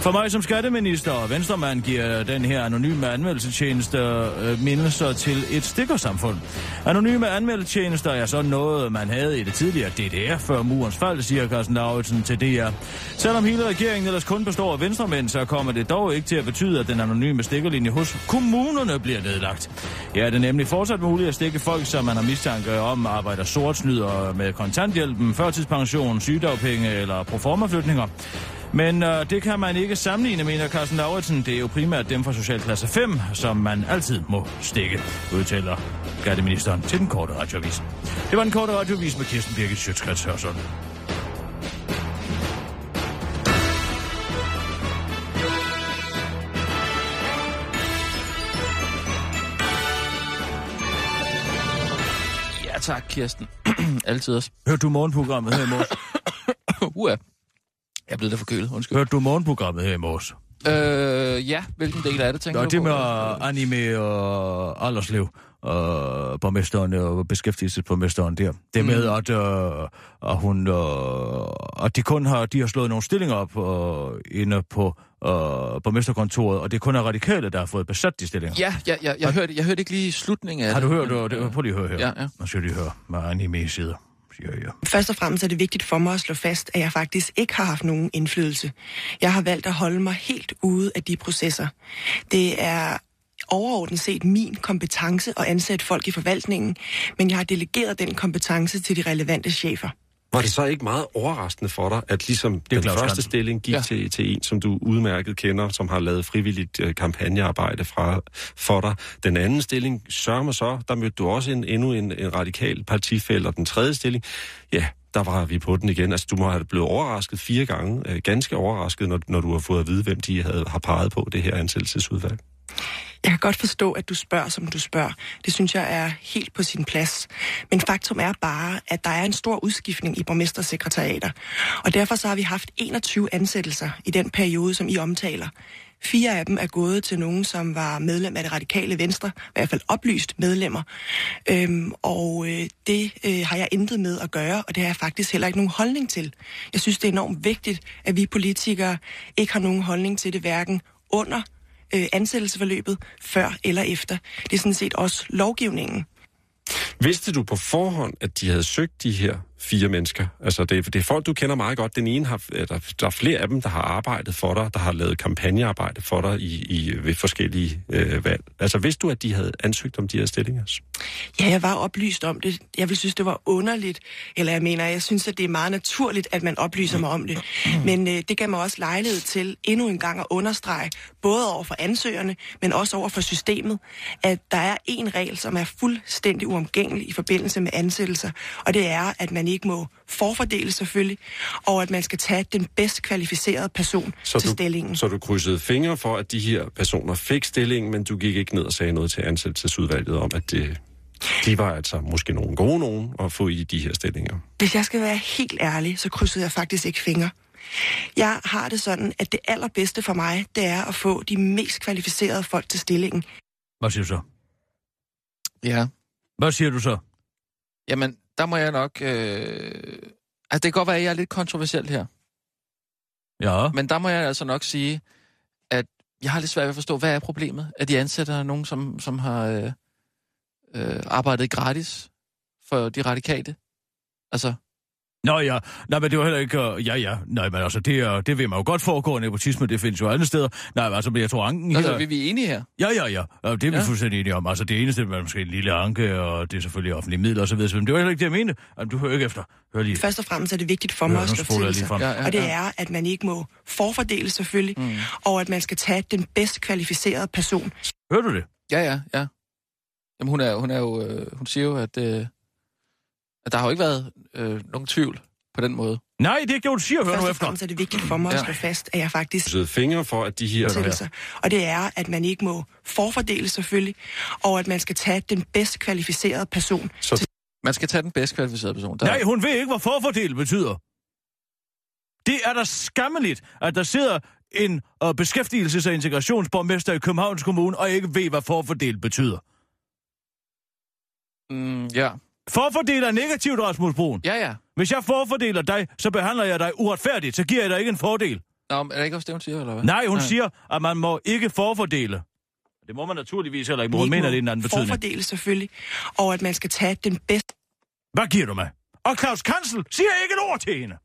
[SPEAKER 4] For mig som skatteminister og venstremand giver den her anonyme anmeldelsestjeneste uh, øh, mindelser til et stikkersamfund. Anonyme anmeldelsestjenester er så noget, man havde i det tidligere DDR før murens fald, siger Carsten Lauritsen til DR. Selvom hele regeringen ellers kun består af venstremænd, så kommer det dog ikke til at betyde, at den anonyme stikkerlinje hos kommunerne bliver nedlagt. Ja, det er nemlig fortsat muligt at stikke folk, som man har mistanke om arbejder sort, snyder med kontanthjælpen, førtidspension, sygedagpenge eller proformaflytninger. Men øh, det kan man ikke sammenligne, mener Carsten Lauritsen. Det er jo primært dem fra Socialklasse 5, som man altid må stikke, udtaler skatteministeren til den korte radioavis. Det var den korte radioavis med Kirsten Birgit Sjøtskrets Hørsson.
[SPEAKER 5] Ja tak, Kirsten. Altid også.
[SPEAKER 4] Hørte du morgenprogrammet her i morges?
[SPEAKER 5] Uha. Jeg er blevet lidt forkølet, undskyld.
[SPEAKER 4] Hørte du morgenprogrammet her i morges?
[SPEAKER 5] Øh, ja, hvilken del af det, tænker
[SPEAKER 4] Nå,
[SPEAKER 5] du
[SPEAKER 4] det
[SPEAKER 5] på?
[SPEAKER 4] med anime og Alderslev og borgmesteren og beskæftigelsesborgmesteren der. Det
[SPEAKER 5] Mm.
[SPEAKER 4] med, at, øh, at hun, øh, at de kun har, de har slået nogle stillinger op øh, inde på øh, borgmesterkontoret, og det kun er radikale, der har fået besat de stillinger.
[SPEAKER 5] Ja, ja, ja jeg, hørte, jeg hørte ikke lige slutningen af
[SPEAKER 4] Har
[SPEAKER 5] det.
[SPEAKER 4] du hørt
[SPEAKER 5] men-
[SPEAKER 4] det? Prøv lige at høre her.
[SPEAKER 5] Ja, ja.
[SPEAKER 4] Nu skal lige høre med anime sider. Siger jeg.
[SPEAKER 1] Først og fremmest er det vigtigt for mig at slå fast, at jeg faktisk ikke har haft nogen indflydelse. Jeg har valgt at holde mig helt ude af de processer. Det er overordnet set min kompetence at ansætte folk i forvaltningen, men jeg har delegeret den kompetence til de relevante chefer.
[SPEAKER 7] Var det så ikke meget overraskende for dig, at ligesom
[SPEAKER 4] er
[SPEAKER 7] den
[SPEAKER 4] Claus
[SPEAKER 7] første
[SPEAKER 4] Hansen.
[SPEAKER 7] stilling gik
[SPEAKER 5] Ja.
[SPEAKER 7] til, til en, som du udmærket kender, som har lavet frivilligt øh, kampagnearbejde fra, for dig. Den anden stilling, sørger så, der mødte du også en, endnu en, en radikal partifælde, og den tredje stilling, ja, der var vi på den igen. Altså, du må have blevet overrasket fire gange, øh, ganske overrasket, når, når du har fået at vide, hvem de havde, har peget på det her ansættelsesudvalg.
[SPEAKER 1] Jeg kan godt forstå, at du spørger, som du spørger. Det synes jeg er helt på sin plads. Men faktum er bare, at der er en stor udskiftning i borgmestersekretariater. Og derfor så har vi haft 21 ansættelser i den periode, som I omtaler. Fire af dem er gået til nogen, som var medlem af det radikale venstre, i hvert fald oplyst medlemmer. Øhm, og øh, det øh, har jeg intet med at gøre, og det har jeg faktisk heller ikke nogen holdning til. Jeg synes, det er enormt vigtigt, at vi politikere ikke har nogen holdning til det, hverken under øh, ansættelsesforløbet, før eller efter. Det er sådan set også lovgivningen.
[SPEAKER 7] Vidste du på forhånd, at de havde søgt de her fire mennesker. Altså, det, det er folk, du kender meget godt. Den ene har, der, der er flere af dem, der har arbejdet for dig, der har lavet kampagnearbejde for dig i, i, ved forskellige øh, valg. Altså, vidste du, at de havde ansøgt om de her stillinger?
[SPEAKER 1] Ja, jeg var oplyst om det. Jeg vil synes, det var underligt. Eller jeg mener, jeg synes, at det er meget naturligt, at man oplyser mig om det. Men øh, det gav mig også lejlighed til endnu en gang at understrege, både over for ansøgerne, men også over for systemet, at der er en regel, som er fuldstændig uomgængelig i forbindelse med ansættelser, og det er, at man ikke må forfordele selvfølgelig, og at man skal tage den bedst kvalificerede person
[SPEAKER 7] Så
[SPEAKER 1] til
[SPEAKER 7] du,
[SPEAKER 1] stillingen.
[SPEAKER 7] så du krydsede fingre for, at de her personer fik stillingen, men du gik ikke ned og sagde noget til ansættelsesudvalget om, at det, de var altså måske nogle gode nogen at få i de her stillinger.
[SPEAKER 1] Hvis jeg skal være helt ærlig, så krydsede jeg faktisk ikke fingre. Jeg har det sådan, at det allerbedste for mig, det er at få de mest kvalificerede folk til stillingen.
[SPEAKER 4] Hvad siger du så?
[SPEAKER 5] Ja.
[SPEAKER 4] Hvad siger du så?
[SPEAKER 5] Jamen, der må jeg nok... Øh... Altså, det kan godt være, at jeg er lidt kontroversiel her.
[SPEAKER 4] Ja.
[SPEAKER 5] Men der må jeg altså nok sige, at jeg har lidt svært ved at forstå, hvad er problemet? At de ansætter nogen, som, som har øh, øh, arbejdet gratis for de radikale? Altså,
[SPEAKER 4] Nå ja, nej, men det var heller ikke... Uh, ja, ja, nej, men altså, det, er, det vil man jo godt foregå, nepotisme, det findes jo andre steder. Nej, men altså, men jeg tror, anken her...
[SPEAKER 5] altså vi, vi er enige her.
[SPEAKER 4] Ja, ja, ja, og det er vi
[SPEAKER 5] Ja.
[SPEAKER 4] fuldstændig enige om. Altså, det eneste er måske en lille anke, og det er selvfølgelig offentlige midler og så videre, men det var heller ikke det, jeg mente. Altså, du hører ikke efter. Hør lige.
[SPEAKER 1] Først og fremmest er det vigtigt for mig at slå til sig.
[SPEAKER 4] frem.
[SPEAKER 5] Ja, ja,
[SPEAKER 1] Og det er, at man ikke må forfordele selvfølgelig, mm. og at man skal tage den bedst kvalificerede person.
[SPEAKER 4] Hører du det?
[SPEAKER 5] Ja, ja, ja. Jamen, hun er, hun er jo... Øh, hun siger jo, at, øh, at der har jo ikke været øh, nogen tvivl på den måde.
[SPEAKER 4] Nej, det er ikke det, du siger. Hør
[SPEAKER 1] Først og fremmest er det vigtigt for mig at
[SPEAKER 5] Ja.
[SPEAKER 1] slå fast, at jeg faktisk
[SPEAKER 7] Krydsede fingre for, at de her...
[SPEAKER 1] til sig. Og det er, at man ikke må forfordele selvfølgelig, og at man skal tage den bedst kvalificerede person.
[SPEAKER 7] Så
[SPEAKER 5] Man skal tage den bedst kvalificerede person. Der,
[SPEAKER 4] Nej, hun ved ikke, hvad forfordel betyder. Det er da skammeligt, at der sidder en uh, beskæftigelses- og integrationsborgmester i Københavns Kommune, og ikke ved, hvad forfordel betyder.
[SPEAKER 5] Mm, ja.
[SPEAKER 4] Forfordel er negativt, Rasmus Brun.
[SPEAKER 5] Ja, ja.
[SPEAKER 4] Hvis jeg forfordeler dig, så behandler jeg dig uretfærdigt, så giver jeg dig ikke en fordel.
[SPEAKER 5] Nå, men er det ikke også det, hun siger, eller hvad?
[SPEAKER 4] Nej, hun Nej. siger, at man må ikke forfordele. Det må man naturligvis heller ikke, men hun mener, det er en anden betydning.
[SPEAKER 1] Forfordele selvfølgelig, og at man skal tage den bedst
[SPEAKER 4] Hvad giver du mig? Og Claus Kansel siger ikke et ord til hende.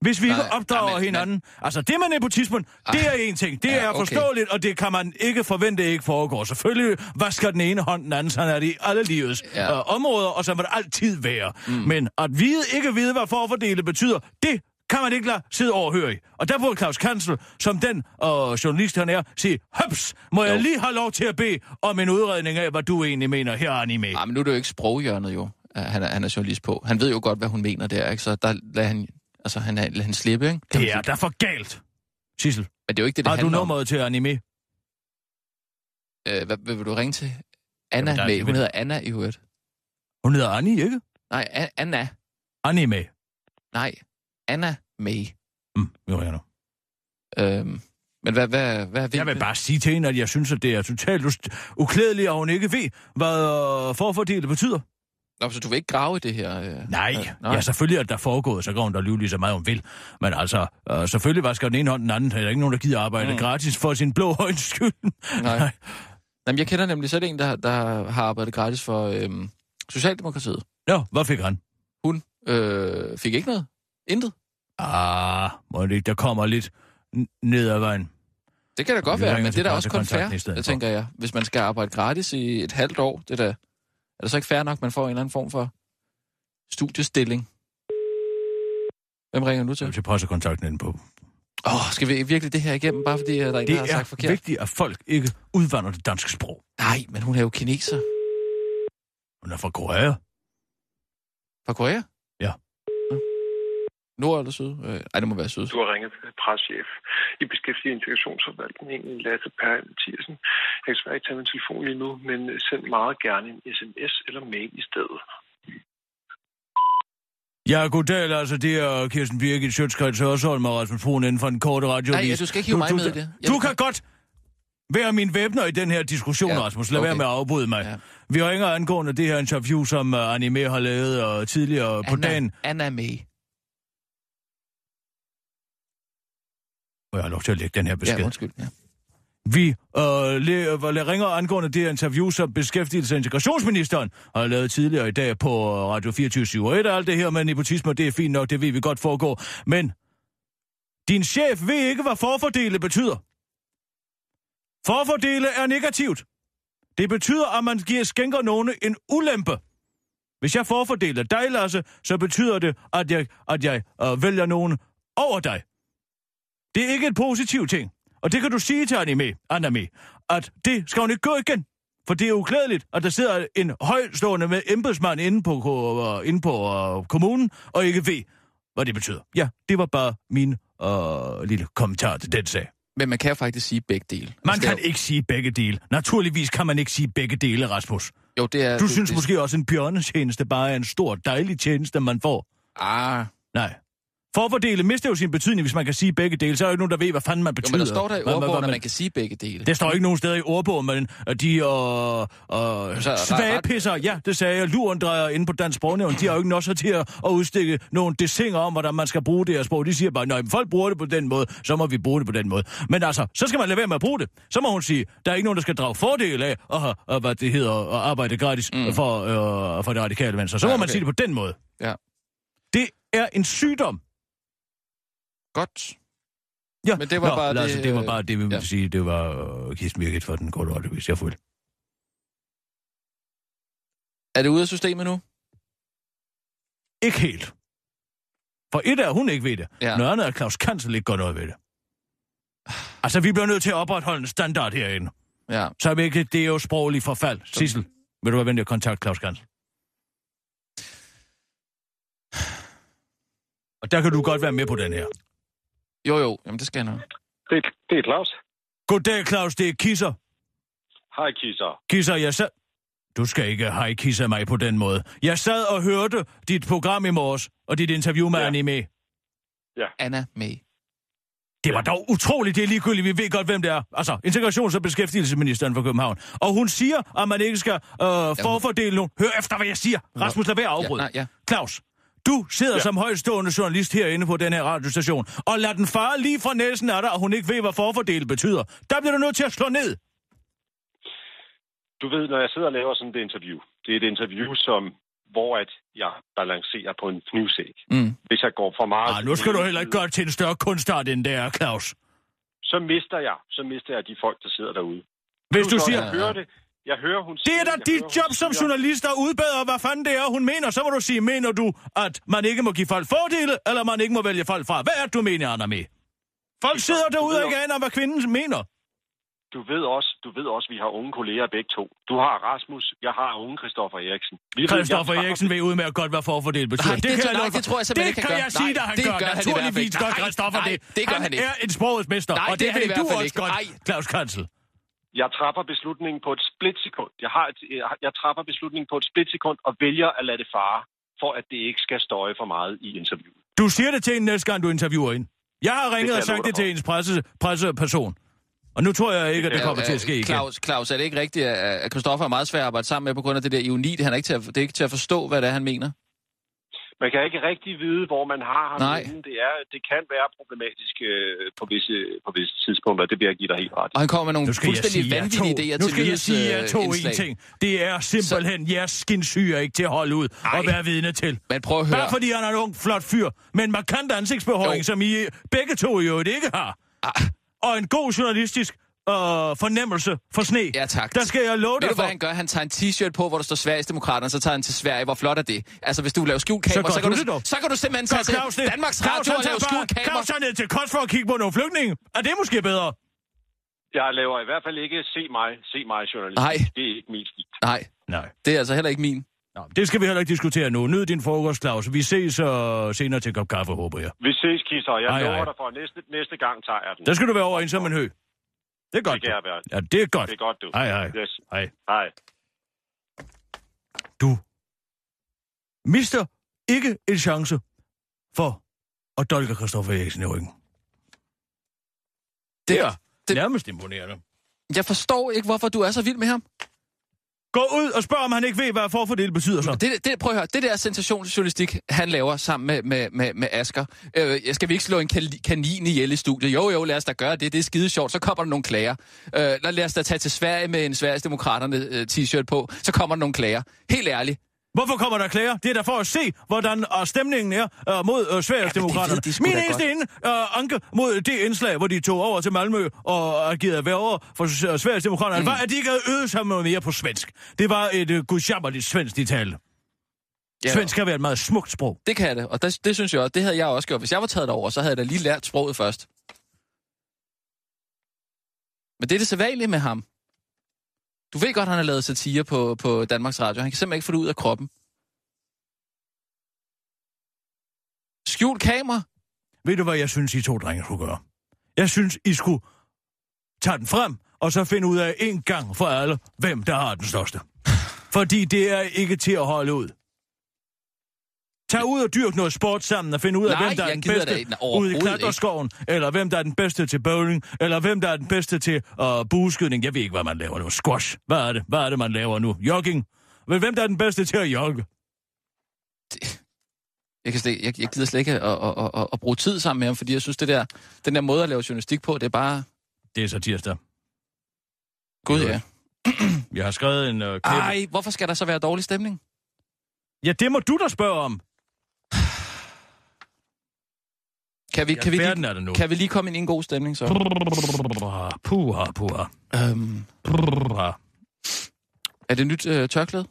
[SPEAKER 4] Hvis vi
[SPEAKER 5] Nej,
[SPEAKER 4] ikke opdrager
[SPEAKER 5] nej, men-
[SPEAKER 4] hinanden... Altså, det med nepotismen, det er en ting. Det
[SPEAKER 5] Ja,
[SPEAKER 4] er
[SPEAKER 5] okay.
[SPEAKER 4] forståeligt, og det kan man ikke forvente ikke foregår. Selvfølgelig vasker den ene hånd den anden, sådan er det i alle livets
[SPEAKER 5] Ja.
[SPEAKER 4] ja. øh, områder, og så vil det altid være. Mm. Men at vide, ikke vide, hvad forfordele betyder, det kan man ikke lade sidde overhøre i. Og der burde Claus Kansel, som den øh, journalist han er, sige, høps, må jeg
[SPEAKER 5] Jo.
[SPEAKER 4] lige have lov til at bede om en udredning af, hvad du egentlig mener her, anime.
[SPEAKER 5] Nej, men nu er det jo ikke sproghjørnet jo, han er, han er journalist på. Han ved jo godt, hvad hun mener der, ikke? Så der lader han, altså, han, er- lader han slippe, ikke? Kan
[SPEAKER 4] Det er da for galt. Sissel,
[SPEAKER 5] Men det er jo ikke det, det
[SPEAKER 4] har du
[SPEAKER 5] handler om.
[SPEAKER 4] nummeret til anime?
[SPEAKER 5] Øh, hvad, hvad vil du ringe til? Anna
[SPEAKER 4] Jamen, ikke
[SPEAKER 5] Hun hedder Anna i øvrigt.
[SPEAKER 4] Hun hedder Annie, ikke?
[SPEAKER 5] Nej, A- Anna.
[SPEAKER 4] Anime.
[SPEAKER 5] Nej, Anna May.
[SPEAKER 4] Mm, jo, jeg nu.
[SPEAKER 5] Øhm, men hvad, hvad, hvad er
[SPEAKER 4] Jeg vil bare sige til hende, at jeg synes, at det er totalt uklædeligt, at hun ikke ved, hvad øh, forfordele betyder.
[SPEAKER 5] Nå, så du vil ikke grave i det her? Øh,
[SPEAKER 4] Nej,
[SPEAKER 5] øh,
[SPEAKER 4] nej. ja, selvfølgelig er der foregået, så går hun der lyve lige så meget, hun vil. Men altså, øh, selvfølgelig vasker den ene hånd den anden. Der er ikke nogen, der gider arbejde
[SPEAKER 5] Mm.
[SPEAKER 4] gratis for sin blå højens skyld.
[SPEAKER 5] Nej. Jamen, jeg kender nemlig selv en, der, der har arbejdet gratis for øhm, Socialdemokratiet.
[SPEAKER 4] Nå, hvad fik han?
[SPEAKER 5] Hun øh, fik ikke noget. Intet.
[SPEAKER 4] Ah, må det ikke, der kommer lidt ned ad vejen.
[SPEAKER 5] Det kan da godt være, men det er da også kun fair, det tænker jeg. Hvis man skal arbejde gratis i et halvt år, det er, da, er det så ikke fair nok, at man får en eller anden form for studiestilling? Hvem ringer nu
[SPEAKER 4] Jeg
[SPEAKER 5] til?
[SPEAKER 4] vil til pressekontakten inde på.
[SPEAKER 5] Åh, oh, skal vi virkelig det her igennem, bare fordi der er en, der har
[SPEAKER 4] Det
[SPEAKER 5] sagt
[SPEAKER 4] er
[SPEAKER 5] forkert?
[SPEAKER 4] vigtigt, at folk ikke udvander det danske sprog.
[SPEAKER 5] Nej, men hun er jo kineser.
[SPEAKER 4] Hun er fra Korea.
[SPEAKER 5] Fra Korea?
[SPEAKER 4] Ja.
[SPEAKER 5] Nord eller syd? Øh, ej, det må være syd.
[SPEAKER 8] Du har ringet til preschef i beskæftigelse integrationsforvaltningen, Lasse Per Mathiasen. Jeg kan desværre ikke tage min telefon lige nu, men send meget gerne en sms eller mail i stedet.
[SPEAKER 4] Ja, goddag, altså. Det er Kirsten Birgit Sjøtskreds Hørsholm og Rasmus Brun inden for en korte radiovis.
[SPEAKER 5] Nej, du skal ikke hive mig
[SPEAKER 4] du,
[SPEAKER 5] med
[SPEAKER 4] du,
[SPEAKER 5] i det. Jeg
[SPEAKER 4] Du kan godt være min væbner i den her diskussion,
[SPEAKER 5] Ja,
[SPEAKER 4] ja, Rasmus. Lad
[SPEAKER 5] okay.
[SPEAKER 4] være med at afbryde mig.
[SPEAKER 5] Ja.
[SPEAKER 4] Ja. Vi ringer angående det her interview, som uh, Anime har lavet og tidligere på
[SPEAKER 5] Anna,
[SPEAKER 4] dagen.
[SPEAKER 5] Anna May.
[SPEAKER 4] Må jeg have lov til at lægge den her besked?
[SPEAKER 5] Ja, undskyld. Ja.
[SPEAKER 4] Vi øh, le, le, ringer angående det interview, som beskæftigelse og integrationsministeren har lavet tidligere i dag på Radio 24 og alt det her med nepotisme, det er fint nok, det ved vi godt foregår. Men din chef ved ikke, hvad forfordele betyder. Forfordele er negativt. Det betyder, at man giver skænker nogen en ulempe. Hvis jeg forfordeler dig, Lasse, så betyder det, at jeg, at jeg øh, vælger nogen over dig. Det er ikke en positiv ting. Og det kan du sige til Anime, Anime, at det skal hun ikke gå igen. For det er uklædeligt, at der sidder en højstående med embedsmand inde på, uh, inde på uh, kommunen, og ikke ved, hvad det betyder. Ja, det var bare min uh, lille kommentar til den sag.
[SPEAKER 5] Men man kan faktisk sige begge dele.
[SPEAKER 4] Man
[SPEAKER 5] Altså,
[SPEAKER 4] kan
[SPEAKER 5] jo-
[SPEAKER 4] ikke sige begge dele. Naturligvis kan man ikke sige begge dele, Rasmus.
[SPEAKER 5] Jo, det er...
[SPEAKER 4] Du
[SPEAKER 5] det,
[SPEAKER 4] synes
[SPEAKER 5] det,
[SPEAKER 4] måske også, en bjørnetjeneste bare er en stor, dejlig tjeneste, man får.
[SPEAKER 5] Ah,
[SPEAKER 4] Nej. Forfordele mister jo sin betydning, hvis man kan sige begge dele. Så er der jo ikke nogen, der ved, hvad fanden man
[SPEAKER 5] jo,
[SPEAKER 4] betyder.
[SPEAKER 5] men der står der i
[SPEAKER 4] Hvad- hvad-
[SPEAKER 5] ordbogen,
[SPEAKER 4] hvad
[SPEAKER 5] at man kan sige begge dele.
[SPEAKER 4] Det står ikke nogen steder i ordbogen, men de og, og
[SPEAKER 5] Så-
[SPEAKER 4] svagepisser, ja, det sagde jeg, lurendrejer inde på Dansk Sprognævn, de har jo ikke noget så til at, udstikke nogle desinger om, hvordan man skal bruge det her sprog. De siger bare, nej, men folk bruger det på den måde, så må vi bruge det på den måde. Men altså, så skal man lade være med at bruge det. Så må hun sige, der er ikke nogen, der skal drage fordel af at, at hvad det hedder, at arbejde gratis mm. for, øh, for det radikale venstre. Så
[SPEAKER 5] Ja,
[SPEAKER 4] må man
[SPEAKER 5] okay.
[SPEAKER 4] sige det på den måde.
[SPEAKER 5] Ja.
[SPEAKER 4] Det er en sygdom.
[SPEAKER 5] Godt.
[SPEAKER 4] Ja.
[SPEAKER 5] Men det var
[SPEAKER 4] Nå,
[SPEAKER 5] bare
[SPEAKER 4] Lasse,
[SPEAKER 5] det,
[SPEAKER 4] det var bare det, vi
[SPEAKER 5] ja.
[SPEAKER 4] sige. Det var uh, for den korte hvis jeg fuldt.
[SPEAKER 5] Er det ude af systemet nu?
[SPEAKER 4] Ikke helt. For et er, hun ikke ved det.
[SPEAKER 5] Ja.
[SPEAKER 4] Noget andet er, Claus Kansel ikke gør noget ved det. Altså, vi bliver nødt til at opretholde en standard herinde.
[SPEAKER 5] Ja.
[SPEAKER 4] Så er vi ikke, det er jo sproglig forfald. Sissel, vil du være venlig at kontakte Claus Kansel? Og der kan du godt være med på den her.
[SPEAKER 5] Jo, jo. Jamen, det skal jeg nok.
[SPEAKER 8] Det, det er Claus.
[SPEAKER 4] Goddag, Claus. Det er Kisser.
[SPEAKER 8] Hej, Kisser.
[SPEAKER 4] Kisser, jeg sad... Du skal ikke hej kisse mig på den måde. Jeg sad og hørte dit program i morges, og dit interview med ja.
[SPEAKER 8] Ja.
[SPEAKER 4] Anime.
[SPEAKER 5] Anna May.
[SPEAKER 4] Det var dog utroligt, det er ligegyldigt, vi ved godt, hvem det er. Altså, integrations- og beskæftigelsesministeren for København. Og hun siger, at man ikke skal øh, forfordele nogen. Hør efter, hvad jeg siger. Rasmus, lad være at afbryde.
[SPEAKER 5] Ja, nej, ja.
[SPEAKER 4] Claus, du sidder ja. Som højstående journalist herinde på den her radiostation, og lad den fare lige fra næsen af dig, og hun ikke ved, hvad forfordele betyder. Der bliver du nødt til at slå ned.
[SPEAKER 8] Du ved, når jeg sidder og laver sådan et interview, det er et interview, som, hvor at jeg balancerer på en knivsæg.
[SPEAKER 5] Mm.
[SPEAKER 8] Hvis jeg går for meget...
[SPEAKER 4] Ah, nu skal du heller ikke gøre det til en større kunstart, end det er, Claus.
[SPEAKER 8] Så mister jeg, så mister jeg de folk, der sidder derude.
[SPEAKER 4] Hvis du
[SPEAKER 8] Så
[SPEAKER 4] siger,
[SPEAKER 8] Jeg hører det. Jeg hører, hun
[SPEAKER 4] Det
[SPEAKER 8] siger,
[SPEAKER 4] er da dit
[SPEAKER 8] hører,
[SPEAKER 4] job som
[SPEAKER 8] siger-
[SPEAKER 4] journalist at udbedre, hvad fanden det er, hun mener. Så må du sige, mener du, at man ikke må give folk fordele, eller man ikke må vælge folk fra? Hvad er det, du mener, Anna med? Folk sidder derude og ikke aner, hvad kvinden mener.
[SPEAKER 8] Du ved også, du ved også, vi har unge kolleger begge to. Du har Rasmus, jeg har unge Christoffer Eriksen. Vi ved,
[SPEAKER 4] Christoffer
[SPEAKER 8] jeg-
[SPEAKER 4] Eriksen ved udmærket godt, hvad forfordel betyder.
[SPEAKER 5] Nej, det tror- nej, det tror jeg simpelthen
[SPEAKER 4] det
[SPEAKER 5] ikke, han
[SPEAKER 4] kan
[SPEAKER 5] gør.
[SPEAKER 4] jeg sige dig, han
[SPEAKER 5] det
[SPEAKER 4] gør.
[SPEAKER 5] gør
[SPEAKER 4] Naturligvis
[SPEAKER 5] ikke.
[SPEAKER 4] gør Christoffer
[SPEAKER 5] nej,
[SPEAKER 4] det.
[SPEAKER 5] det gør
[SPEAKER 4] han
[SPEAKER 5] han ikke.
[SPEAKER 4] er en sprogets mester,
[SPEAKER 5] Nej,
[SPEAKER 4] og
[SPEAKER 5] det
[SPEAKER 4] det
[SPEAKER 5] er
[SPEAKER 4] ved
[SPEAKER 5] hvert
[SPEAKER 4] du
[SPEAKER 5] fald
[SPEAKER 4] også
[SPEAKER 5] ikke.
[SPEAKER 4] godt,
[SPEAKER 5] Nej.
[SPEAKER 4] Claus Kansel.
[SPEAKER 8] Jeg træffer beslutningen på et splitsekund. Jeg, har et, jeg, træffer beslutningen på et splitsekund og vælger at lade det fare, for at det ikke skal støje for meget i interviewet.
[SPEAKER 4] Du siger det til en næste gang, du interviewer ind. Jeg har ringet og sagt det til ens presse, presseperson. Og nu tror jeg ikke, at det
[SPEAKER 8] Ja,
[SPEAKER 4] kommer til at ske igen.
[SPEAKER 5] Claus, Claus, er det ikke rigtigt, at Christoffer er meget svær at arbejde sammen med på grund af det der ioni? Han er ikke til at, det er ikke til at forstå, hvad det er, han mener.
[SPEAKER 8] Man kan ikke rigtig vide, hvor man har ham
[SPEAKER 5] Nej.
[SPEAKER 8] henne. Det, er, det kan være problematisk øh, på, visse, på visse tidspunkter. Det vil jeg give dig helt ret. i.
[SPEAKER 5] Og han kommer med nogle
[SPEAKER 4] Nu skal jeg
[SPEAKER 5] fuldstændig
[SPEAKER 4] sige jer
[SPEAKER 5] vanvittige
[SPEAKER 4] to.
[SPEAKER 5] idéer
[SPEAKER 4] Nu
[SPEAKER 5] til
[SPEAKER 4] skal jeg sige jer to en ting. Det er simpelthen så... jeres skinsyge ikke til at holde ud
[SPEAKER 5] Ej.
[SPEAKER 4] og være vidne til.
[SPEAKER 5] Men prøv at høre.
[SPEAKER 4] Bare fordi han er en ung, flot fyr, med en markant ansigtsbehåring,
[SPEAKER 5] Jo.
[SPEAKER 4] som I begge to jo ikke har.
[SPEAKER 5] Ah.
[SPEAKER 4] Og en god journalistisk øh, fornemmelse for sne.
[SPEAKER 5] Ja, tak.
[SPEAKER 4] Der skal jeg love
[SPEAKER 5] Ved
[SPEAKER 4] dig
[SPEAKER 5] du,
[SPEAKER 4] for.
[SPEAKER 5] hvad han gør? Han tager en t-shirt på, hvor der står Sverigesdemokraterne, så tager han til Sverige. Hvor flot er det? Altså, hvis du laver skjult kamera,
[SPEAKER 4] gør
[SPEAKER 5] så, kan
[SPEAKER 4] du
[SPEAKER 5] så kan du simpelthen tage til
[SPEAKER 4] Claus?
[SPEAKER 5] Danmarks Radio og lave skjult kamera.
[SPEAKER 4] Claus tager ned til Kost for at kigge på nogle flygtninge. Er det måske bedre?
[SPEAKER 8] Jeg laver i hvert fald ikke se mig, se mig journalist.
[SPEAKER 5] Nej.
[SPEAKER 8] Det er ikke min stil.
[SPEAKER 5] Nej,
[SPEAKER 4] Nej.
[SPEAKER 5] det er altså heller ikke min.
[SPEAKER 4] Nå, det skal vi heller ikke diskutere nu. Nyd din frokost, Claus. Vi ses uh, senere til kop kaffe, håber jeg.
[SPEAKER 8] Vi ses, Kisser. Jeg
[SPEAKER 4] Hej,
[SPEAKER 8] lover dig for, at næste, næste gang tager jeg den.
[SPEAKER 4] Der skal du være over en som en hø. Det er godt.
[SPEAKER 8] Det kan jeg være.
[SPEAKER 4] Ja, det er godt.
[SPEAKER 8] Det er godt, du.
[SPEAKER 4] Hej, hej.
[SPEAKER 8] Yes.
[SPEAKER 4] Hej.
[SPEAKER 8] Hej.
[SPEAKER 4] Du mister ikke en chance for at dolke Christoffer Eriksen i ryggen. Det er
[SPEAKER 5] det-
[SPEAKER 4] nærmest imponerende.
[SPEAKER 5] Jeg forstår ikke, hvorfor du er så vild med ham.
[SPEAKER 4] Gå ud og spørg, om han ikke ved, hvad forfordel betyder så.
[SPEAKER 5] Det, det, prøv at høre, det der sensationsjournalistik, han laver sammen med, med, med, med Asger. Øh, skal vi ikke slå en kanin ihjel i studiet? Jo, jo, lad os da gøre det. Det er skide sjovt. Så kommer der nogle klager. Øh, lad, os da tage til Sverige med en Sverigesdemokraterne øh, t-shirt på. Så kommer der nogle klager. Helt ærligt.
[SPEAKER 4] Hvorfor kommer der klager? Det er da for at se, hvordan uh, stemningen er uh, mod uh, Sverigesdemokraterne.
[SPEAKER 5] Ja,
[SPEAKER 4] Min eneste inde, uh, anke mod det indslag, hvor de tog over til Malmø og agerede værre for uh, Sverigesdemokraterne, mm. var, at de ikke havde øvet sig noget mere på svensk. Det var et uh, gudsjammerligt svensk, de talte.
[SPEAKER 5] Ja,
[SPEAKER 4] Svensk kan være et meget smukt sprog.
[SPEAKER 5] Det kan det, og det, det synes jeg også, det havde jeg også gjort. Hvis jeg var taget derover, så havde jeg da lige lært sproget først. Men det er det sædvanlige med ham. Du ved godt, han har lavet satire på, på Danmarks Radio. Han kan simpelthen ikke få det ud af kroppen. Skjul kamera.
[SPEAKER 4] Ved du, hvad jeg synes, I to drenge skulle gøre? Jeg synes, I skulle tage den frem, og så finde ud af en gang for alle, hvem der har den største. Fordi det er ikke til at holde ud. Tag ud og dyrk noget sport sammen og find ud af,
[SPEAKER 5] Nej,
[SPEAKER 4] hvem der er den bedste
[SPEAKER 5] ikke.
[SPEAKER 4] Ude i klatreskoven, eller hvem der er den bedste til bowling, eller hvem der er den bedste til uh, bueskydning. Jeg ved ikke, hvad man laver nu. Squash. Hvad er det? Hvad er det, man laver nu? Jogging. Hvem der er den bedste til at jogge?
[SPEAKER 5] Jeg, kan slet, jeg, jeg gider slet ikke at, at, at, at, at bruge tid sammen med ham, fordi jeg synes, det der, den der måde at lave journalistik på, det er bare...
[SPEAKER 4] Det er så tirsdag.
[SPEAKER 5] Gud, ja.
[SPEAKER 4] Jeg har skrevet en uh.
[SPEAKER 5] Ej, hvorfor skal der så være dårlig stemning?
[SPEAKER 4] Ja, det må du da spørge om.
[SPEAKER 5] Kan vi, kan vi, lige,
[SPEAKER 4] er det nu.
[SPEAKER 5] kan vi lige komme ind i en god stemning, så?
[SPEAKER 4] Puha, puha.
[SPEAKER 5] Øhm,
[SPEAKER 4] Puha.
[SPEAKER 5] er det nyt øh, tørklæde?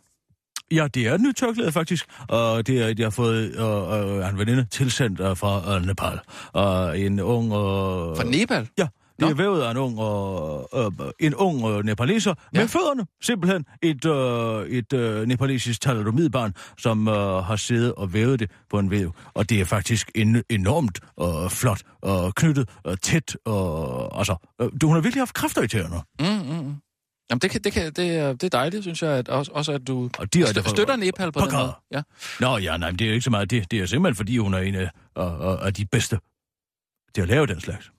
[SPEAKER 4] Ja, det er et nyt tørklæde, faktisk. Og det er, et, jeg har fået øh, øh, en veninde tilsendt øh, fra øh, Nepal. Og en ung... Øh,
[SPEAKER 5] Fra Nepal?
[SPEAKER 4] Ja, det er vævet af en ung, øh, øh, en ung øh, nepaleser ja. Med fødderne. Simpelthen et, øh, et øh, nepalesisk taladomidbarn, som øh, har siddet og vævet det på en væv. Og det er faktisk en, enormt øh, flot og knyttet og tæt. Og, altså, øh, du, hun har virkelig haft kræfter i tæerne.
[SPEAKER 5] Mm, mm, mm. Jamen, det, kan, det, kan, det, er, det er dejligt, synes jeg, at også, også at du
[SPEAKER 4] Og direkte
[SPEAKER 5] stø- støtter Nepal på
[SPEAKER 4] på
[SPEAKER 5] den måde. Ja.
[SPEAKER 4] Nå ja, nej, men det er ikke så meget det. Det er simpelthen, fordi hun er en af, af, af, af de bedste til at lave den slags.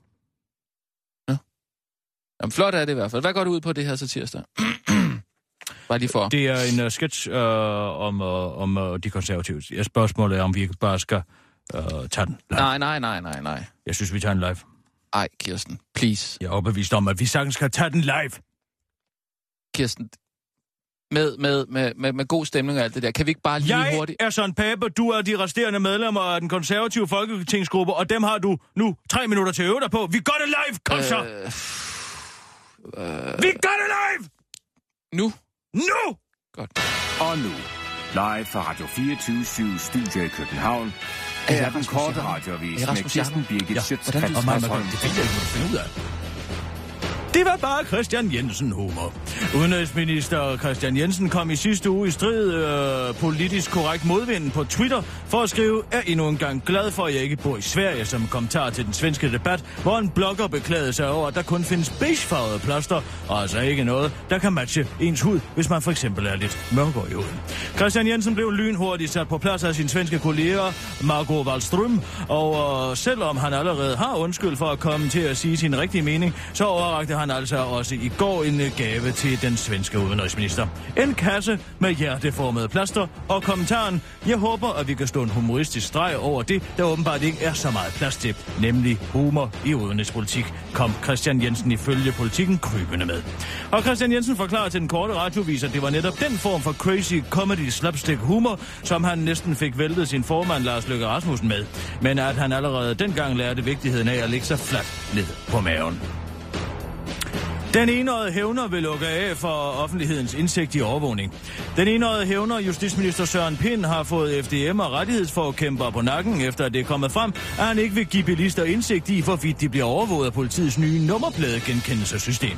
[SPEAKER 5] Jamen, flot er det i hvert fald. Hvad går du ud på det her så tirsdag? Bare lige for.
[SPEAKER 4] Det er en uh, sketch uh, om, uh, om uh, de konservative. Jeg spørgsmålet er, om vi ikke bare skal uh, tage den live.
[SPEAKER 5] Nej, nej, nej, nej, nej.
[SPEAKER 4] Jeg synes, vi tager den live.
[SPEAKER 5] Ej, Kirsten, please.
[SPEAKER 4] Jeg er overbevist om, at vi sagtens skal tage den live.
[SPEAKER 5] Kirsten, med, med, med, med, med god stemning og alt det der. Kan vi ikke bare lige
[SPEAKER 4] Jeg
[SPEAKER 5] hurtigt...
[SPEAKER 4] er Søren Pape, du er de resterende medlemmer af den konservative folketingsgruppe, og dem har du nu tre minutter til at øve dig på. Vi gør det live, kom øh... så!
[SPEAKER 5] Øh,
[SPEAKER 4] Vi gør det live!
[SPEAKER 5] nu?
[SPEAKER 4] Nu!
[SPEAKER 5] Godt.
[SPEAKER 6] Og nu, live fra Radio 24 Studio i København.
[SPEAKER 5] Er
[SPEAKER 6] er den korte radioavis med Kirsten? Birgit
[SPEAKER 4] Ja,
[SPEAKER 6] Schøtzgrads
[SPEAKER 5] hvordan-
[SPEAKER 4] Og mig,
[SPEAKER 6] Hasholm.
[SPEAKER 4] det vil jeg ikke finde ud af. Det var bare Christian Jensen humor. Udenrigsminister Christian Jensen kom i sidste uge i strid øh, politisk korrekt modvind på Twitter for at skrive, er endnu en gang glad for, at jeg ikke bor i Sverige, som kommentar til den svenske debat, hvor en blogger beklagede sig over, at der kun findes beigefarvede plaster, og altså ikke noget, der kan matche ens hud, hvis man for eksempel er lidt mørkere i huden. Christian Jensen blev lynhurtigt sat på plads af sin svenske kollega Margot Wallström, og øh, selvom han allerede har undskyld for at komme til at sige sin rigtige mening, så overrakte han altså også i går en øh, gave til den svenske udenrigsminister. En kasse med hjerteformede plaster og kommentaren, jeg håber, at vi kan stå en humoristisk streg over det, der åbenbart ikke er så meget plads til, nemlig humor i udenrigspolitik, kom Christian Jensen ifølge politikken krybende med. Og Christian Jensen forklarer til den korte radiovis, at det var netop den form for crazy comedy slapstick humor, som han næsten fik væltet sin formand Lars Løkke Rasmussen med, men at han allerede dengang lærte vigtigheden af at lægge sig fladt ned på maven. Den enøjede hævner vil lukke af for offentlighedens indsigt i overvågning. Den enøjede hævner, justitsminister Søren Pind, har fået FDM og rettighedsforkæmper på nakken, efter at det er kommet frem, at han ikke vil give bilister indsigt i, hvorvidt de bliver overvåget af politiets nye nummerpladegenkendelsessystem.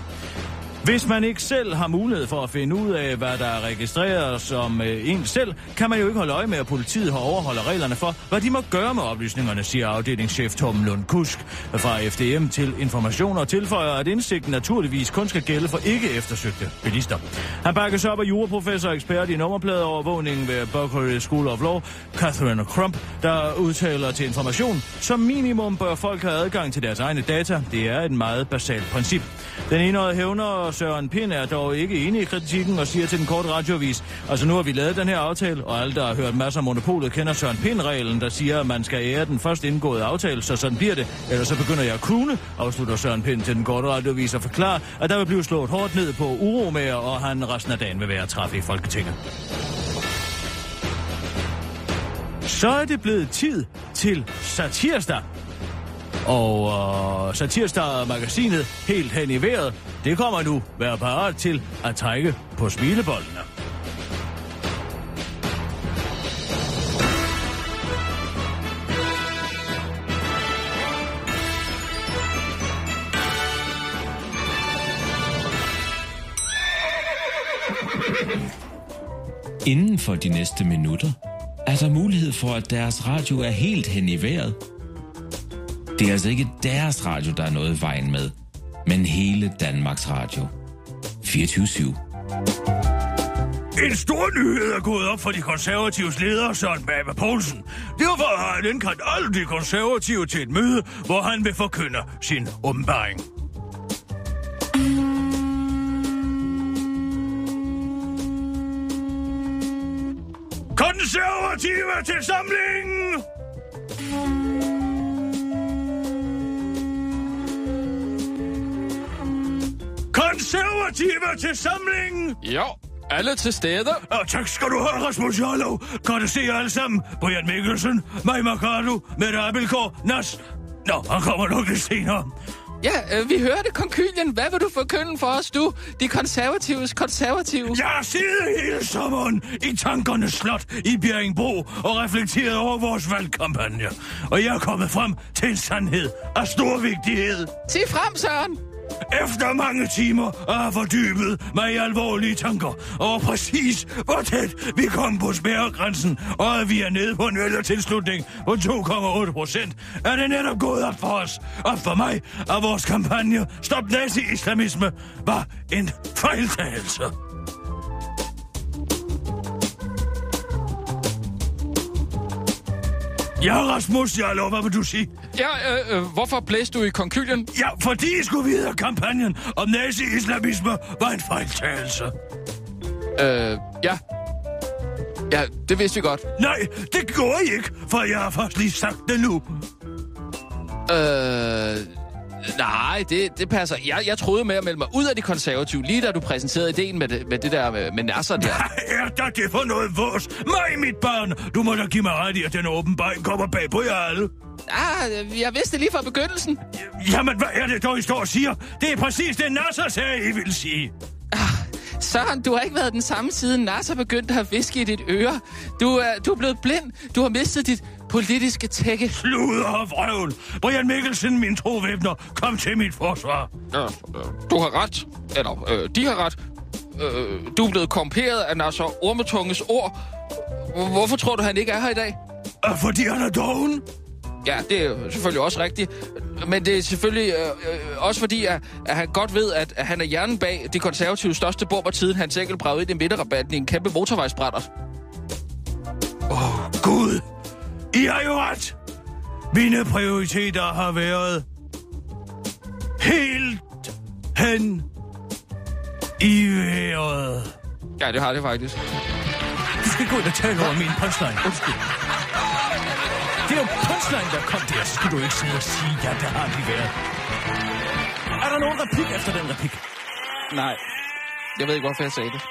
[SPEAKER 4] Hvis man ikke selv har mulighed for at finde ud af, hvad der er registreret som øh, en selv, kan man jo ikke holde øje med, at politiet har overholder reglerne for, hvad de må gøre med oplysningerne, siger afdelingschef Tom Lund Kusk fra FDM til information og tilføjer, at indsigten naturligvis kun skal gælde for ikke eftersøgte bilister. Han bakkes op af juraprofessor og ekspert i nummerpladeovervågning ved Berkeley School of Law, Catherine Crump, der udtaler til information, som minimum bør folk have adgang til deres egne data. Det er et meget basalt princip. Den enårede hævner Søren Pind er dog ikke enig i kritikken og siger til den korte radiovis, altså nu har vi lavet den her aftale, og alle, der har hørt masser af monopolet, kender Søren Pind-reglen, der siger, at man skal ære den først indgåede aftale, så sådan bliver det. Ellers så begynder jeg at krune, afslutter Søren Pind til den korte radiovis og forklarer, at der vil blive slået hårdt ned på uromager, og han resten af dagen vil være træffe i Folketinget. Så er det blevet tid til satirsdag. Og øh, Satirsdag-magasinet helt hen i vejret, det kommer nu være parat til at trække på smileboldene.
[SPEAKER 9] Inden for de næste minutter er der mulighed for, at deres radio er helt hen i vejret. Det er altså ikke deres radio, der er noget i vejen med, men hele Danmarks Radio. 24-7.
[SPEAKER 4] En stor nyhed er gået op for de konservatives leder, Søren Babe Poulsen. Derfor har han indkaldt alle de konservative til et møde, hvor han vil forkynde sin åbenbaring. Konservative til samlingen! Konservative til samling!
[SPEAKER 5] Jo, alle til stede.
[SPEAKER 4] Og tak skal du have, Rasmus Jarlov. Godt at se jer alle sammen. Brian Mikkelsen, Maj Mercado, Mette Abelgaard, Nas. Nå, han kommer nok lidt senere.
[SPEAKER 5] Ja, øh, vi hørte konkylien. Hvad vil du forkynde for os, du? De konservatives konservative.
[SPEAKER 4] Jeg har siddet hele sommeren i tankernes slot i Bjerringbro og reflekteret over vores valgkampagne. Og jeg er kommet frem til en sandhed af stor vigtighed.
[SPEAKER 5] Sig frem, Søren.
[SPEAKER 4] Efter mange timer har jeg fordybet mig i alvorlige tanker over præcis, hvor tæt vi kom på spærregrænsen, og at vi er nede på en vælgertilslutning på 2,8 procent, er det netop gået op for os, og for mig, at vores kampagne Stop Nazi-islamisme var en fejltagelse. Ja, Rasmus, jeg lover, hvad vil du sige?
[SPEAKER 5] Ja, øh, øh, hvorfor blæste du i konkylien?
[SPEAKER 4] Ja, fordi I skulle vide, at kampagnen om nazi-islamisme var en fejltagelse.
[SPEAKER 5] Øh, ja. Ja, det vidste vi godt.
[SPEAKER 4] Nej, det går I ikke, for jeg har først lige sagt det nu.
[SPEAKER 5] Øh, nej, det, det passer. Jeg, jeg troede med at melde mig ud af de konservative, lige da du præsenterede ideen med det, med det der med, med Nasser der.
[SPEAKER 4] Hvad er der det for noget vås? Mig, mit barn! Du må da give mig ret i, at den åbenbaring kommer bag på jer alle.
[SPEAKER 5] Ah, jeg vidste lige fra begyndelsen.
[SPEAKER 4] Jamen, hvad er det dog, I står og siger? Det er præcis det, Nasser sagde, I vil sige.
[SPEAKER 5] Søren, du har ikke været den samme siden Nasser begyndte at viske i dit øre. Du er, du er blevet blind. Du har mistet dit politiske tække.
[SPEAKER 4] Sluder og vrøvl. Brian Mikkelsen, min trovæbner, kom til mit forsvar.
[SPEAKER 5] Ja, øh, du har ret. Eller, øh, de har ret. Øh, du er blevet komperet af Nasser Ormetunges ord. Hvorfor tror du, han ikke er her i dag?
[SPEAKER 4] Øh, Fordi han er doven?
[SPEAKER 5] Ja, det er selvfølgelig også rigtigt. Men det er selvfølgelig øh, øh, også fordi, at, at han godt ved, at, at han er hjernen bag de konservative største bomber tiden hans enkelt bragede ind i midterrabatten i en kæmpe motorvejsbrætter.
[SPEAKER 4] Åh, oh, Gud. I har jo ret. Mine prioriteter har været helt hen i vejret.
[SPEAKER 5] Ja, det har det faktisk.
[SPEAKER 4] Du skal gå ind og tale over min punchline. Undskyld. Det er jo punchline, der kom der. Skal du ikke sidde og sige, ja, der har de været. Er der nogen replik efter den replik?
[SPEAKER 5] Nej. Jeg ved ikke, hvorfor jeg sagde det.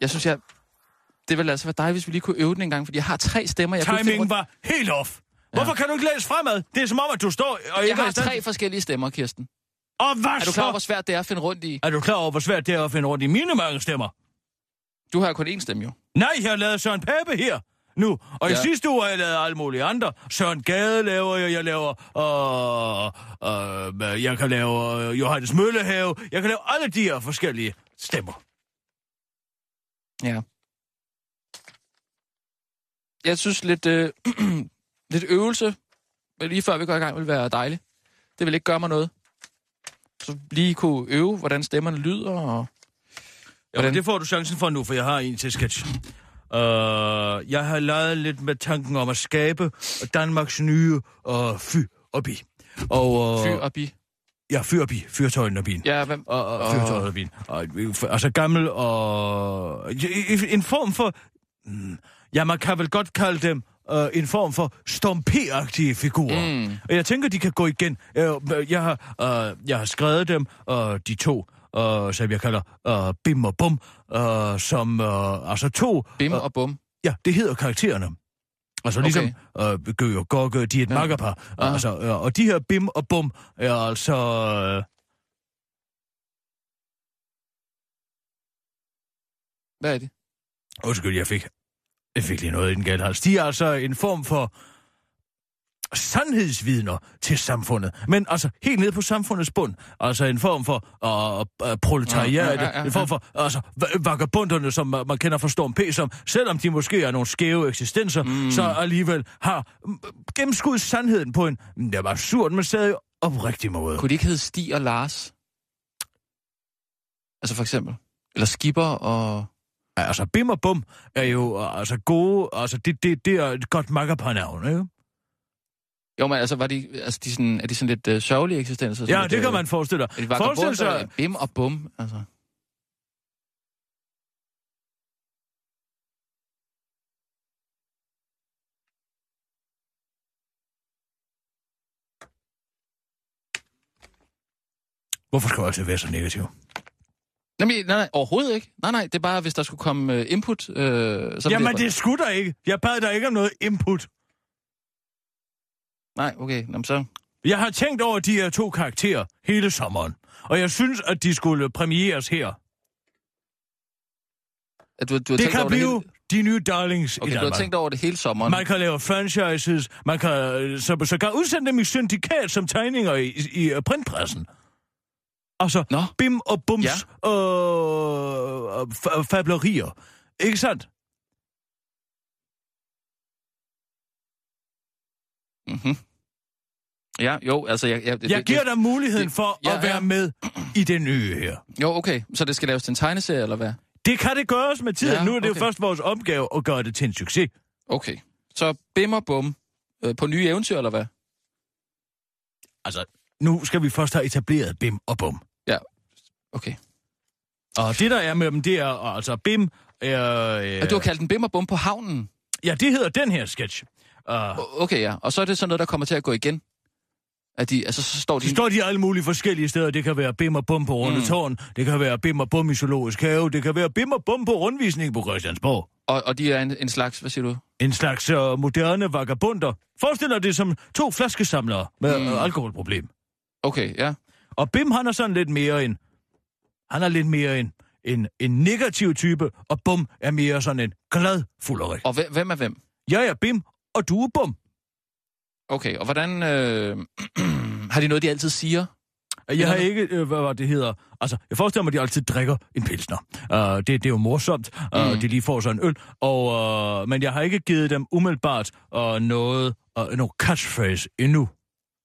[SPEAKER 5] Jeg synes, jeg... Det ville altså være dig, hvis vi lige kunne øve den en gang, fordi jeg har tre stemmer. Jeg kunne
[SPEAKER 4] Timingen
[SPEAKER 5] rundt-
[SPEAKER 4] var helt off. Hvorfor kan du ikke læse fremad? Det er som om, at du står og
[SPEAKER 5] Jeg
[SPEAKER 4] ikke
[SPEAKER 5] har tre forskellige stemmer, Kirsten.
[SPEAKER 4] Og hvad
[SPEAKER 5] Er du klar over, hvor svært det er at finde rundt i?
[SPEAKER 4] Er du klar over, hvor svært det er at finde rundt i mine mange stemmer?
[SPEAKER 5] Du har kun én stemme, jo.
[SPEAKER 4] Nej, jeg har lavet Søren Pape her nu. Og ja. i
[SPEAKER 5] Ja.
[SPEAKER 4] sidste uge har jeg lavet alle mulige andre. Søren Gade laver jeg, jeg laver... Øh, øh, jeg kan lave øh, Johannes Møllehave. Jeg kan lave alle de her forskellige stemmer.
[SPEAKER 5] Ja. Jeg synes lidt, øh, lidt øvelse, lige før vi går i gang, vil være dejligt. Det vil ikke gøre mig noget. Så lige kunne øve, hvordan stemmerne lyder, og...
[SPEAKER 4] Ja,
[SPEAKER 5] Hvordan?
[SPEAKER 4] men det får du chancen for nu, for jeg har en til sketch. Uh, jeg har leget lidt med tanken om at skabe Danmarks nye uh, fy og bi. Og, uh,
[SPEAKER 5] Fy og bi.
[SPEAKER 4] Ja, fyrbi, fyrtøjen og bin.
[SPEAKER 5] Ja, hvem?
[SPEAKER 4] Og, og fyrtøjet og bin. Og, altså gammel og... En form for... mm, Ja, man kan vel godt kalde dem uh, en form for stompe-agtige figurer. Mm. Og jeg tænker, de kan gå igen. Jeg, jeg, har, uh, jeg har skrevet dem, uh, de to, uh, som jeg kalder uh, Bim og Bum, uh, som uh, altså to...
[SPEAKER 5] Bim
[SPEAKER 4] øh,
[SPEAKER 5] og bum.
[SPEAKER 4] Ja, det hedder karaktererne. Altså ligesom okay. øh, Gø og Gokke, de er et ja. makkerpar.
[SPEAKER 5] Ah.
[SPEAKER 4] Altså, øh, og de her Bim og Bum er altså... Øh,
[SPEAKER 5] Hvad er det?
[SPEAKER 4] undskyld, jeg fik, jeg fik lige noget i den gale hals. De er altså en form for sandhedsvidner til samfundet. Men altså helt ned på samfundets bund. Altså en form for uh, uh, proletariat.
[SPEAKER 5] Ja,
[SPEAKER 4] Ja,
[SPEAKER 5] ja.
[SPEAKER 4] En form for altså, va- vagabunderne, som uh, man kender fra Storm P, som selvom de måske er nogle skæve eksistenser, mm. så alligevel har mm, gennemskudt sandheden på en, mm, det var absurd, men stadig oprigtig måde.
[SPEAKER 5] Kunne de ikke hedde Stig og Lars? Altså for eksempel. Eller Skipper og...
[SPEAKER 4] Altså Bim og Bum er jo altså gode, altså det, det, det er et godt makkerparnavn, ikke?
[SPEAKER 5] Jo, men altså, var de, altså de sådan, er de sådan lidt øh, sørgelige eksistenser?
[SPEAKER 4] Ja, det
[SPEAKER 5] lidt,
[SPEAKER 4] kan man forestille sig. Forestil
[SPEAKER 5] vagabunder?
[SPEAKER 4] sig,
[SPEAKER 5] Bim og bum, altså.
[SPEAKER 4] hvorfor skal jeg altid være så negativ?
[SPEAKER 5] Nej, men, nej, nej, overhovedet ikke. Nej, nej, det er bare, hvis der skulle komme øh, input, øh, så
[SPEAKER 4] Jamen, det skulle der ikke. Jeg bad dig ikke om noget input.
[SPEAKER 5] Nej, okay, Nå, men så...
[SPEAKER 4] Jeg har tænkt over de her to karakterer hele sommeren. Og jeg synes, at de skulle premieres her.
[SPEAKER 5] At du, du har
[SPEAKER 4] Det kan
[SPEAKER 5] over
[SPEAKER 4] blive
[SPEAKER 5] det hele...
[SPEAKER 4] de nye darlings
[SPEAKER 5] Okay,
[SPEAKER 4] i
[SPEAKER 5] du har
[SPEAKER 4] Danmark.
[SPEAKER 5] tænkt over det hele sommeren.
[SPEAKER 4] Man kan lave franchises, man kan øh, så, så kan udsende dem i syndikat som tegninger i, i, øh, printpressen. Altså,
[SPEAKER 5] Nå.
[SPEAKER 4] bim og bums ja. øh, fa- fablerier. Ikke sandt?
[SPEAKER 5] Mm-hmm. Ja, jo, altså... Jeg, jeg,
[SPEAKER 4] Jeg giver dig muligheden
[SPEAKER 5] det-
[SPEAKER 4] for
[SPEAKER 5] ja,
[SPEAKER 4] at være
[SPEAKER 5] ja.
[SPEAKER 4] med i det nye her.
[SPEAKER 5] Jo, okay. Så det skal laves til en tegneserie, eller hvad?
[SPEAKER 4] Det kan det gøres med tiden.
[SPEAKER 5] Ja,
[SPEAKER 4] nu er det jo først vores opgave at gøre det til en succes.
[SPEAKER 5] Okay. Så bim og bum. Øh, på nye eventyr, eller hvad?
[SPEAKER 4] Altså, nu skal vi først have etableret Bim og Bum.
[SPEAKER 5] Okay.
[SPEAKER 4] Og det, der er med dem, det er altså Bim er... Øh,
[SPEAKER 5] Og du har kaldt den bim og bum på havnen?
[SPEAKER 4] Ja, det hedder den her sketch. Uh,
[SPEAKER 5] Okay, ja. Og så er det sådan noget, der kommer til at gå igen? At de, altså, så står de...
[SPEAKER 4] så står de alle mulige forskellige steder. Det kan være Bim og Bum på Runde
[SPEAKER 5] Mm.
[SPEAKER 4] Det kan være Bim og Bum i Zoologisk Have. Det kan være Bim og Bum på rundvisning på Christiansborg.
[SPEAKER 5] Og, og de er en, en slags, hvad siger du?
[SPEAKER 4] En slags uh, moderne vagabunder. Forestil dig det som to flaskesamlere med
[SPEAKER 5] Mm.
[SPEAKER 4] alkoholproblem.
[SPEAKER 5] Okay, ja.
[SPEAKER 4] Og Bim, han er sådan lidt mere en... Han er lidt mere en, en, en negativ type, og Bum er mere sådan en glad fulderik.
[SPEAKER 5] Og hvem, er hvem?
[SPEAKER 4] Jeg er Bim, og du er Bum.
[SPEAKER 5] Okay, og hvordan... Øh, har de noget, de altid siger?
[SPEAKER 4] Jeg har ikke, øh, hvad var det hedder... Altså, jeg forestiller mig, at de altid drikker en pilsner. Uh, det, det er jo morsomt, uh,
[SPEAKER 5] Mm.
[SPEAKER 4] de lige får sådan en øl. Og, uh, men jeg har ikke givet dem umiddelbart uh, noget, uh, noget catchphrase endnu.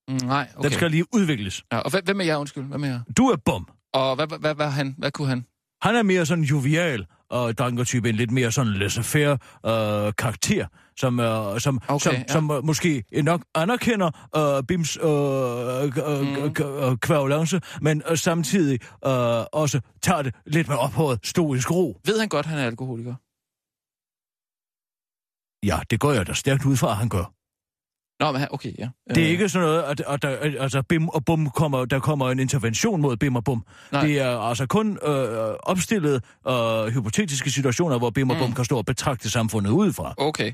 [SPEAKER 5] Mm, nej,
[SPEAKER 4] Okay. Den skal lige udvikles.
[SPEAKER 5] Ja, og hvem er jeg, undskyld? Hvem er jeg?
[SPEAKER 4] Du er Bum.
[SPEAKER 5] Og hvad, hvad, hvad, han, hvad kunne han?
[SPEAKER 4] Han er mere sådan jovial og drankertype, en lidt mere sådan laissez-faire uh, karakter, som, uh, som,
[SPEAKER 5] Okay,
[SPEAKER 4] som,
[SPEAKER 5] ja.
[SPEAKER 4] som uh, måske nok anerkender uh, Bims uh, uh,
[SPEAKER 5] Mm.
[SPEAKER 4] uh, kvævlance, men uh, samtidig uh, også tager det lidt med ophøjet stoisk ro.
[SPEAKER 5] Ved han godt, han er alkoholiker?
[SPEAKER 4] Ja, det går jeg da stærkt ud fra, at han gør.
[SPEAKER 5] Nå, men okay, ja.
[SPEAKER 4] Det er
[SPEAKER 5] Øh,
[SPEAKER 4] ikke sådan noget, at, at der, altså Bim og Bum kommer, der kommer en intervention mod Bim og Bum.
[SPEAKER 5] Nej.
[SPEAKER 4] Det er altså kun øh, opstillet øh, hypotetiske situationer, hvor Bim og
[SPEAKER 5] Mm.
[SPEAKER 4] Bum kan stå og betragte samfundet udefra.
[SPEAKER 5] Okay.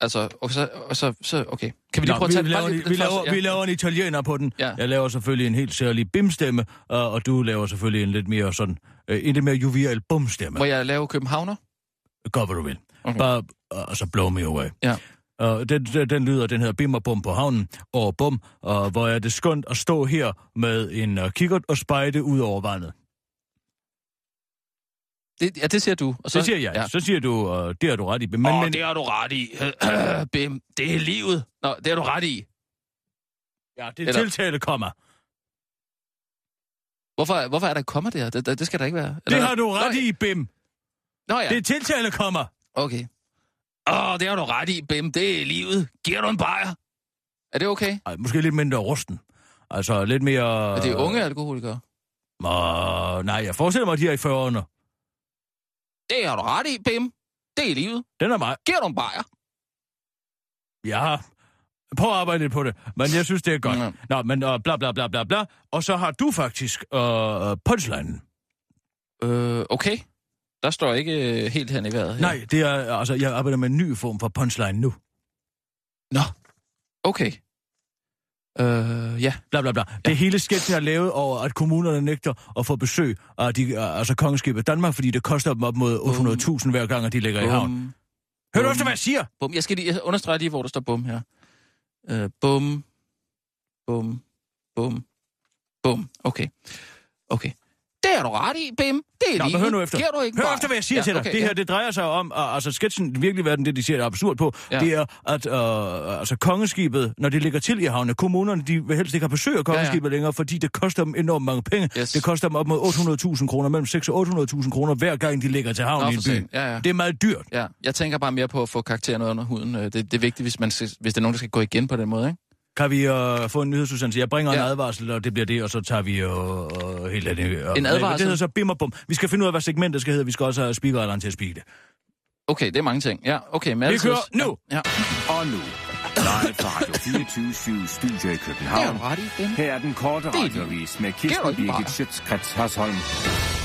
[SPEAKER 5] Altså, og så, og så, så, okay. Kan vi lige
[SPEAKER 4] Nå,
[SPEAKER 5] prøve at tage
[SPEAKER 4] vi, laver,
[SPEAKER 5] lige-
[SPEAKER 4] vi, laver, vi laver en italiener på den.
[SPEAKER 5] Ja.
[SPEAKER 4] Jeg laver selvfølgelig en helt særlig bimstemme, og, og du laver selvfølgelig en lidt mere sådan, øh, en lidt mere jovial bumstemme.
[SPEAKER 5] Må jeg lave københavner?
[SPEAKER 4] Gør, hvad du vil.
[SPEAKER 5] Okay.
[SPEAKER 4] Bare, øh, altså, blow me away.
[SPEAKER 5] Ja.
[SPEAKER 4] Og den, den, den lyder, den hedder Bim og Bum på havnen, og bum, og hvor er det skønt at stå her med en uh, kikkert og spejde ud over vandet.
[SPEAKER 5] Det, ja, det siger du. Og
[SPEAKER 4] Så, det siger jeg.
[SPEAKER 5] Ja.
[SPEAKER 4] Så siger du, og det har du ret i. Men,
[SPEAKER 5] Åh,
[SPEAKER 4] men,
[SPEAKER 5] det har du ret i. Bim, det er livet. Nå, det har du ret i.
[SPEAKER 4] ja, det er
[SPEAKER 5] eller-
[SPEAKER 4] tiltale kommer.
[SPEAKER 5] Hvorfor, hvorfor er der komma der? Det, det, det skal der ikke være.
[SPEAKER 4] Det
[SPEAKER 5] Eller-
[SPEAKER 4] har du ret
[SPEAKER 5] Nå,
[SPEAKER 4] i, Bim.
[SPEAKER 5] Nå ja,
[SPEAKER 4] Det er tiltale kommer.
[SPEAKER 5] okay. Åh, det har du ret i, Bim. Det er livet. Giver du en bajer? Er det okay?
[SPEAKER 4] Ej, måske lidt mindre rusten. Altså lidt mere...
[SPEAKER 5] Er det unge alkoholikere?
[SPEAKER 4] Uh, nej, jeg forestiller mig, at de er i 40'erne.
[SPEAKER 5] Det har du ret i, Bim. Det er livet.
[SPEAKER 4] Den er mig.
[SPEAKER 5] Giver du en bajer?
[SPEAKER 4] Ja, prøv at arbejde lidt på det. Men jeg synes, det er godt.
[SPEAKER 5] Mm.
[SPEAKER 4] Nå, men uh, bla bla bla bla bla. Og så har du faktisk uh, punchline.
[SPEAKER 5] Øh, okay. Der står ikke øh, helt hen i vejret. her.
[SPEAKER 4] Nej, det er, altså, jeg arbejder med en ny form for punchline nu.
[SPEAKER 5] Nå. Okay. Øh, ja.
[SPEAKER 4] Bla bla bla. Det er hele sketchen er lavet over, at kommunerne nægter at få besøg af de, uh, altså kongeskibet Danmark, fordi det koster dem op mod 800.000 hver gang, at de ligger i havn.
[SPEAKER 5] Bum,
[SPEAKER 4] Hører du også, hvad jeg siger?
[SPEAKER 5] bum. Jeg skal lige jeg understrege lige, hvor der står bum her. Øh, bum. Bum. Bum. Bum. Okay. Okay. Det er du ret i, Bim. Det er
[SPEAKER 4] Nå,
[SPEAKER 5] livet.
[SPEAKER 4] men hør nu efter.
[SPEAKER 5] Giver du ikke
[SPEAKER 4] Hør
[SPEAKER 5] bajer?
[SPEAKER 4] efter, hvad jeg siger
[SPEAKER 5] ja,
[SPEAKER 4] til dig.
[SPEAKER 5] okay,
[SPEAKER 4] det her,
[SPEAKER 5] ja.
[SPEAKER 4] det drejer sig om, uh, altså sketchen, virkelig verden, det de siger, er absurd på,
[SPEAKER 5] Ja.
[SPEAKER 4] det er, at uh, altså, kongeskibet, når det ligger til i havne, kommunerne, de vil helst ikke have besøg af kongeskibet længere, fordi det koster dem enormt mange penge.
[SPEAKER 5] Yes.
[SPEAKER 4] Det koster dem op mod 800.000 kroner, mellem 6 og 800.000 kroner, hver gang de ligger til havn
[SPEAKER 5] Nå,
[SPEAKER 4] i en by.
[SPEAKER 5] Ja, ja.
[SPEAKER 4] Det er meget dyrt.
[SPEAKER 5] Ja, jeg tænker bare mere på at få karakteren under huden. Øh, Det, det er vigtigt, hvis, man hvis det er nogen, der skal gå igen på den måde, ikke?
[SPEAKER 4] Kan vi uh, få en nyhedsudsendelse? Jeg bringer ja. en
[SPEAKER 5] Ja.
[SPEAKER 4] advarsel, og det bliver det, og så tager vi jo uh, helt af det. Uh,
[SPEAKER 5] En advarsel?
[SPEAKER 4] Det hedder så bim og bum. Vi skal finde ud af, hvad segmentet skal hedde. Vi skal også have speakeralderen til at speake det.
[SPEAKER 5] Okay, det er mange ting. Ja, okay. Men
[SPEAKER 4] Vi kører nu.
[SPEAKER 5] Ja.
[SPEAKER 6] Og nu, live fra Radio 24 Studio i
[SPEAKER 5] Det er
[SPEAKER 6] København.
[SPEAKER 5] ret i, Bim.
[SPEAKER 6] Her er den korte
[SPEAKER 5] Det er
[SPEAKER 6] radiovis med Kirsten Birgit? Schøtzgrads Hasholm.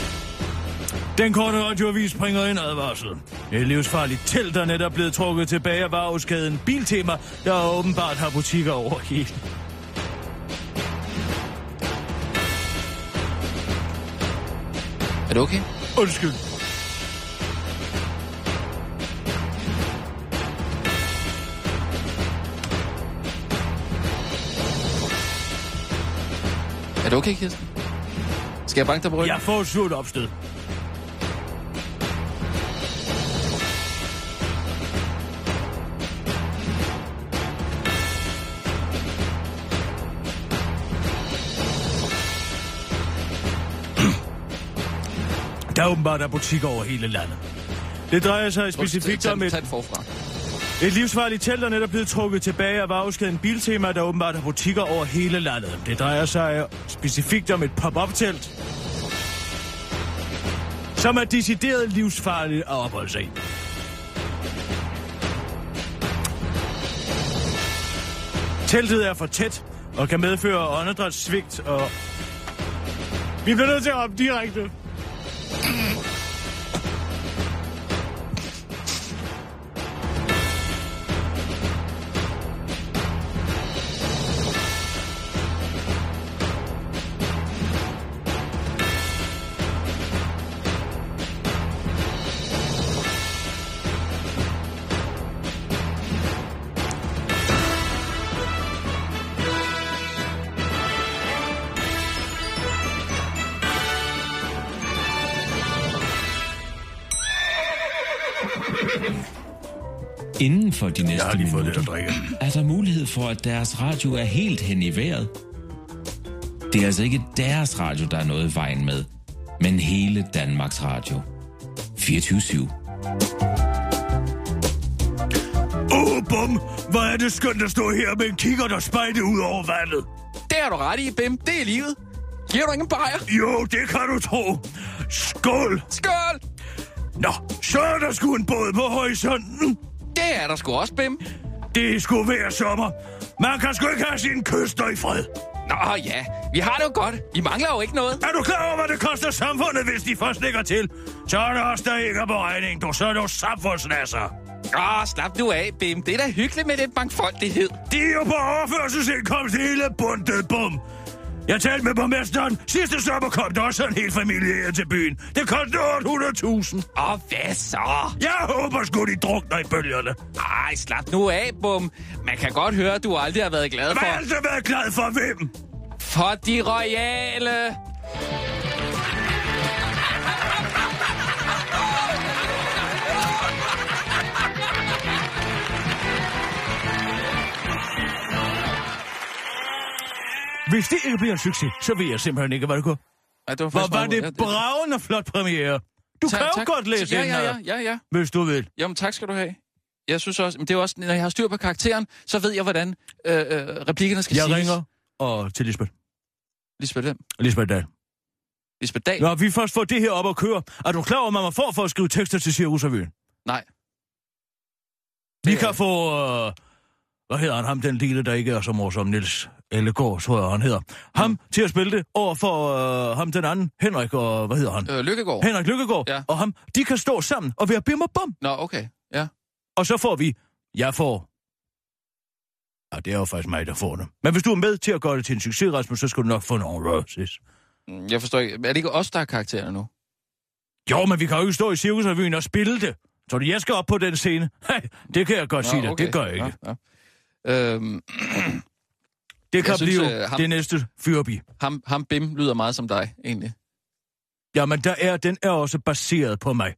[SPEAKER 4] Den korte radioavis bringer en advarsel. Et livsfarligt telt er netop blevet trukket tilbage af varehuskæden Biltema, der åbenbart har butikker over hele.
[SPEAKER 5] Er det okay?
[SPEAKER 4] Undskyld.
[SPEAKER 5] Er det okay, Kirsten? Skal jeg banke dig på ryggen?
[SPEAKER 4] Jeg får et surt opstød. Der er åbenbart er butikker over hele landet. Det drejer sig specifikt om et, et livsfarligt telt, der er netop blevet trukket tilbage af varehuskæden Biltema, der åbenbart har butikker over hele landet. Det drejer sig specifikt om et pop-up-telt, som er decideret livsfarligt at opholde sig i. Teltet er for tæt og kan medføre åndedrætssvigt og... Vi bliver nødt til at op direkte. Mm-hmm.
[SPEAKER 9] Inden for de næste minutter er der mulighed for, at deres radio er helt hen i vejret. Det er altså ikke deres radio, der er noget i vejen med, men hele Danmarks Radio. 24-7.
[SPEAKER 4] Åh, oh, bum! Hvor er det skønt at stå her med en kigger, der spejder ud over vandet.
[SPEAKER 5] Det har du ret i, Bim. Det er livet. Giver du ingen bajer?
[SPEAKER 4] Jo, det kan du tro. Skål!
[SPEAKER 5] Skål!
[SPEAKER 4] Nå, så er der sgu en båd på horisonten.
[SPEAKER 5] Det er der sgu også, Bim.
[SPEAKER 4] Det skulle være sommer. Man kan sgu ikke have sine kyster i fred.
[SPEAKER 5] Nå ja, vi har det jo godt. Vi mangler jo ikke noget.
[SPEAKER 4] Er du klar over, hvad det koster samfundet, hvis de først lægger til? Så er der også der ikke er på regning, du. Så er du samfundsnasser.
[SPEAKER 5] Åh, slap nu af, Bim. Det er da hyggeligt med den mangfoldighed.
[SPEAKER 4] De er jo på overførselsindkomst hele bundet, bum. Jeg talte med borgmesteren. Sidste sommer kom der også en hel familie her til byen. Det kostede 800.000.
[SPEAKER 5] Og hvad så?
[SPEAKER 4] Jeg håber sgu, de drukner i bølgerne.
[SPEAKER 5] Ej, slap nu af, Bum. Man kan godt høre, at du aldrig har været glad
[SPEAKER 4] Hvad
[SPEAKER 5] for...
[SPEAKER 4] har altså været glad for hvem?
[SPEAKER 5] For de royale.
[SPEAKER 4] Hvis det ikke bliver en succes, så ved jeg simpelthen ikke, hvad det går.
[SPEAKER 5] Ej, det var
[SPEAKER 4] Hvor var det bravende flot premiere. Du
[SPEAKER 5] Tak,
[SPEAKER 4] kan jo
[SPEAKER 5] tak.
[SPEAKER 4] godt læse
[SPEAKER 5] ja, ja, ja, ja, ja.
[SPEAKER 4] hvis du vil.
[SPEAKER 5] Jamen, tak skal du have. Jeg synes også, men det er også, når jeg har styr på karakteren, så ved jeg, hvordan øh, øh, replikkerne skal
[SPEAKER 4] Jeg
[SPEAKER 5] siges.
[SPEAKER 4] ringer og til Lisbeth.
[SPEAKER 5] Lisbeth hvem?
[SPEAKER 4] Lisbeth Dahl.
[SPEAKER 5] Lisbeth Dahl?
[SPEAKER 4] Når vi først får det her op at køre, er du klar over, hvad man får for at skrive tekster til Cirkusrevyen?
[SPEAKER 5] Nej.
[SPEAKER 4] Vi
[SPEAKER 5] Det
[SPEAKER 4] kan få... Øh, hvad hedder han? Ham, den lille, der ikke er så morsom. Niels Ellegaard, tror jeg, han hedder. Ham
[SPEAKER 5] Mm.
[SPEAKER 4] til at spille det over for øh, ham den anden. Henrik og... Hvad hedder han?
[SPEAKER 5] Øh, Lykkegaard?
[SPEAKER 4] Henrik Lykkegaard.
[SPEAKER 5] Ja.
[SPEAKER 4] Og ham. De kan stå sammen og være bim og bum.
[SPEAKER 5] Nå, okay. Ja.
[SPEAKER 4] Og så får vi... Jeg får... Ja, det er jo faktisk mig, der får det. Men hvis du er med til at gøre det til en succes, Rasmus, så skal du nok få nogle roses.
[SPEAKER 5] Mm, Jeg forstår ikke. Er det ikke os, der har karakterer nu?
[SPEAKER 4] Jo, men vi kan jo ikke stå i Cirkusrevyen og spille det. Så du, jeg skal op på den scene? Hey, det kan jeg godt sige dig. Det gør jeg ikke.
[SPEAKER 5] Ja, ja. Øhm,
[SPEAKER 4] Det kan
[SPEAKER 5] synes,
[SPEAKER 4] blive
[SPEAKER 5] øh, ham-
[SPEAKER 4] det næste fyrbi.
[SPEAKER 5] ham, ham Bim lyder meget som dig, egentlig.
[SPEAKER 4] Jamen, der er, den er også baseret på mig.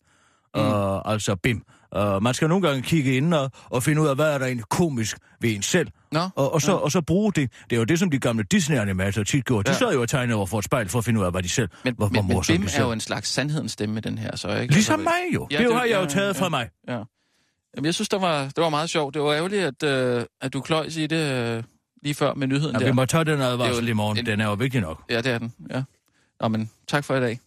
[SPEAKER 4] Mm. Uh, altså BIM. Uh, man skal nogle gange kigge ind og, og finde ud af, hvad er der egentlig komisk ved en selv.
[SPEAKER 5] Nå,
[SPEAKER 4] Og, og, så,
[SPEAKER 5] ja.
[SPEAKER 4] og så bruge det. Det er jo det, som de gamle Disney-animatorer tit gjorde. De
[SPEAKER 5] Ja.
[SPEAKER 4] sad jo og tegnede over for et spejl for at finde ud af, hvad de selv,
[SPEAKER 5] Men,
[SPEAKER 4] hvor, hvor
[SPEAKER 5] men, men Bim
[SPEAKER 4] de
[SPEAKER 5] er jo en slags sandhedens stemme den her, så ikke?
[SPEAKER 4] Ligesom
[SPEAKER 5] Altså,
[SPEAKER 4] mig jo.
[SPEAKER 5] Ja,
[SPEAKER 4] det,
[SPEAKER 5] det-
[SPEAKER 4] har jeg jo
[SPEAKER 5] ja,
[SPEAKER 4] taget fra
[SPEAKER 5] ja.
[SPEAKER 4] mig.
[SPEAKER 5] Ja. Jamen, jeg synes, det var, det var meget sjovt. Det var ærgerligt, at, øh, at du kløjs i det øh, lige før med nyheden
[SPEAKER 4] Ja,
[SPEAKER 5] der.
[SPEAKER 4] vi må tage den advarsel i morgen.
[SPEAKER 5] en-
[SPEAKER 4] Den er jo vigtig nok.
[SPEAKER 5] Ja, det er den. Ja. Nå, men tak for i dag.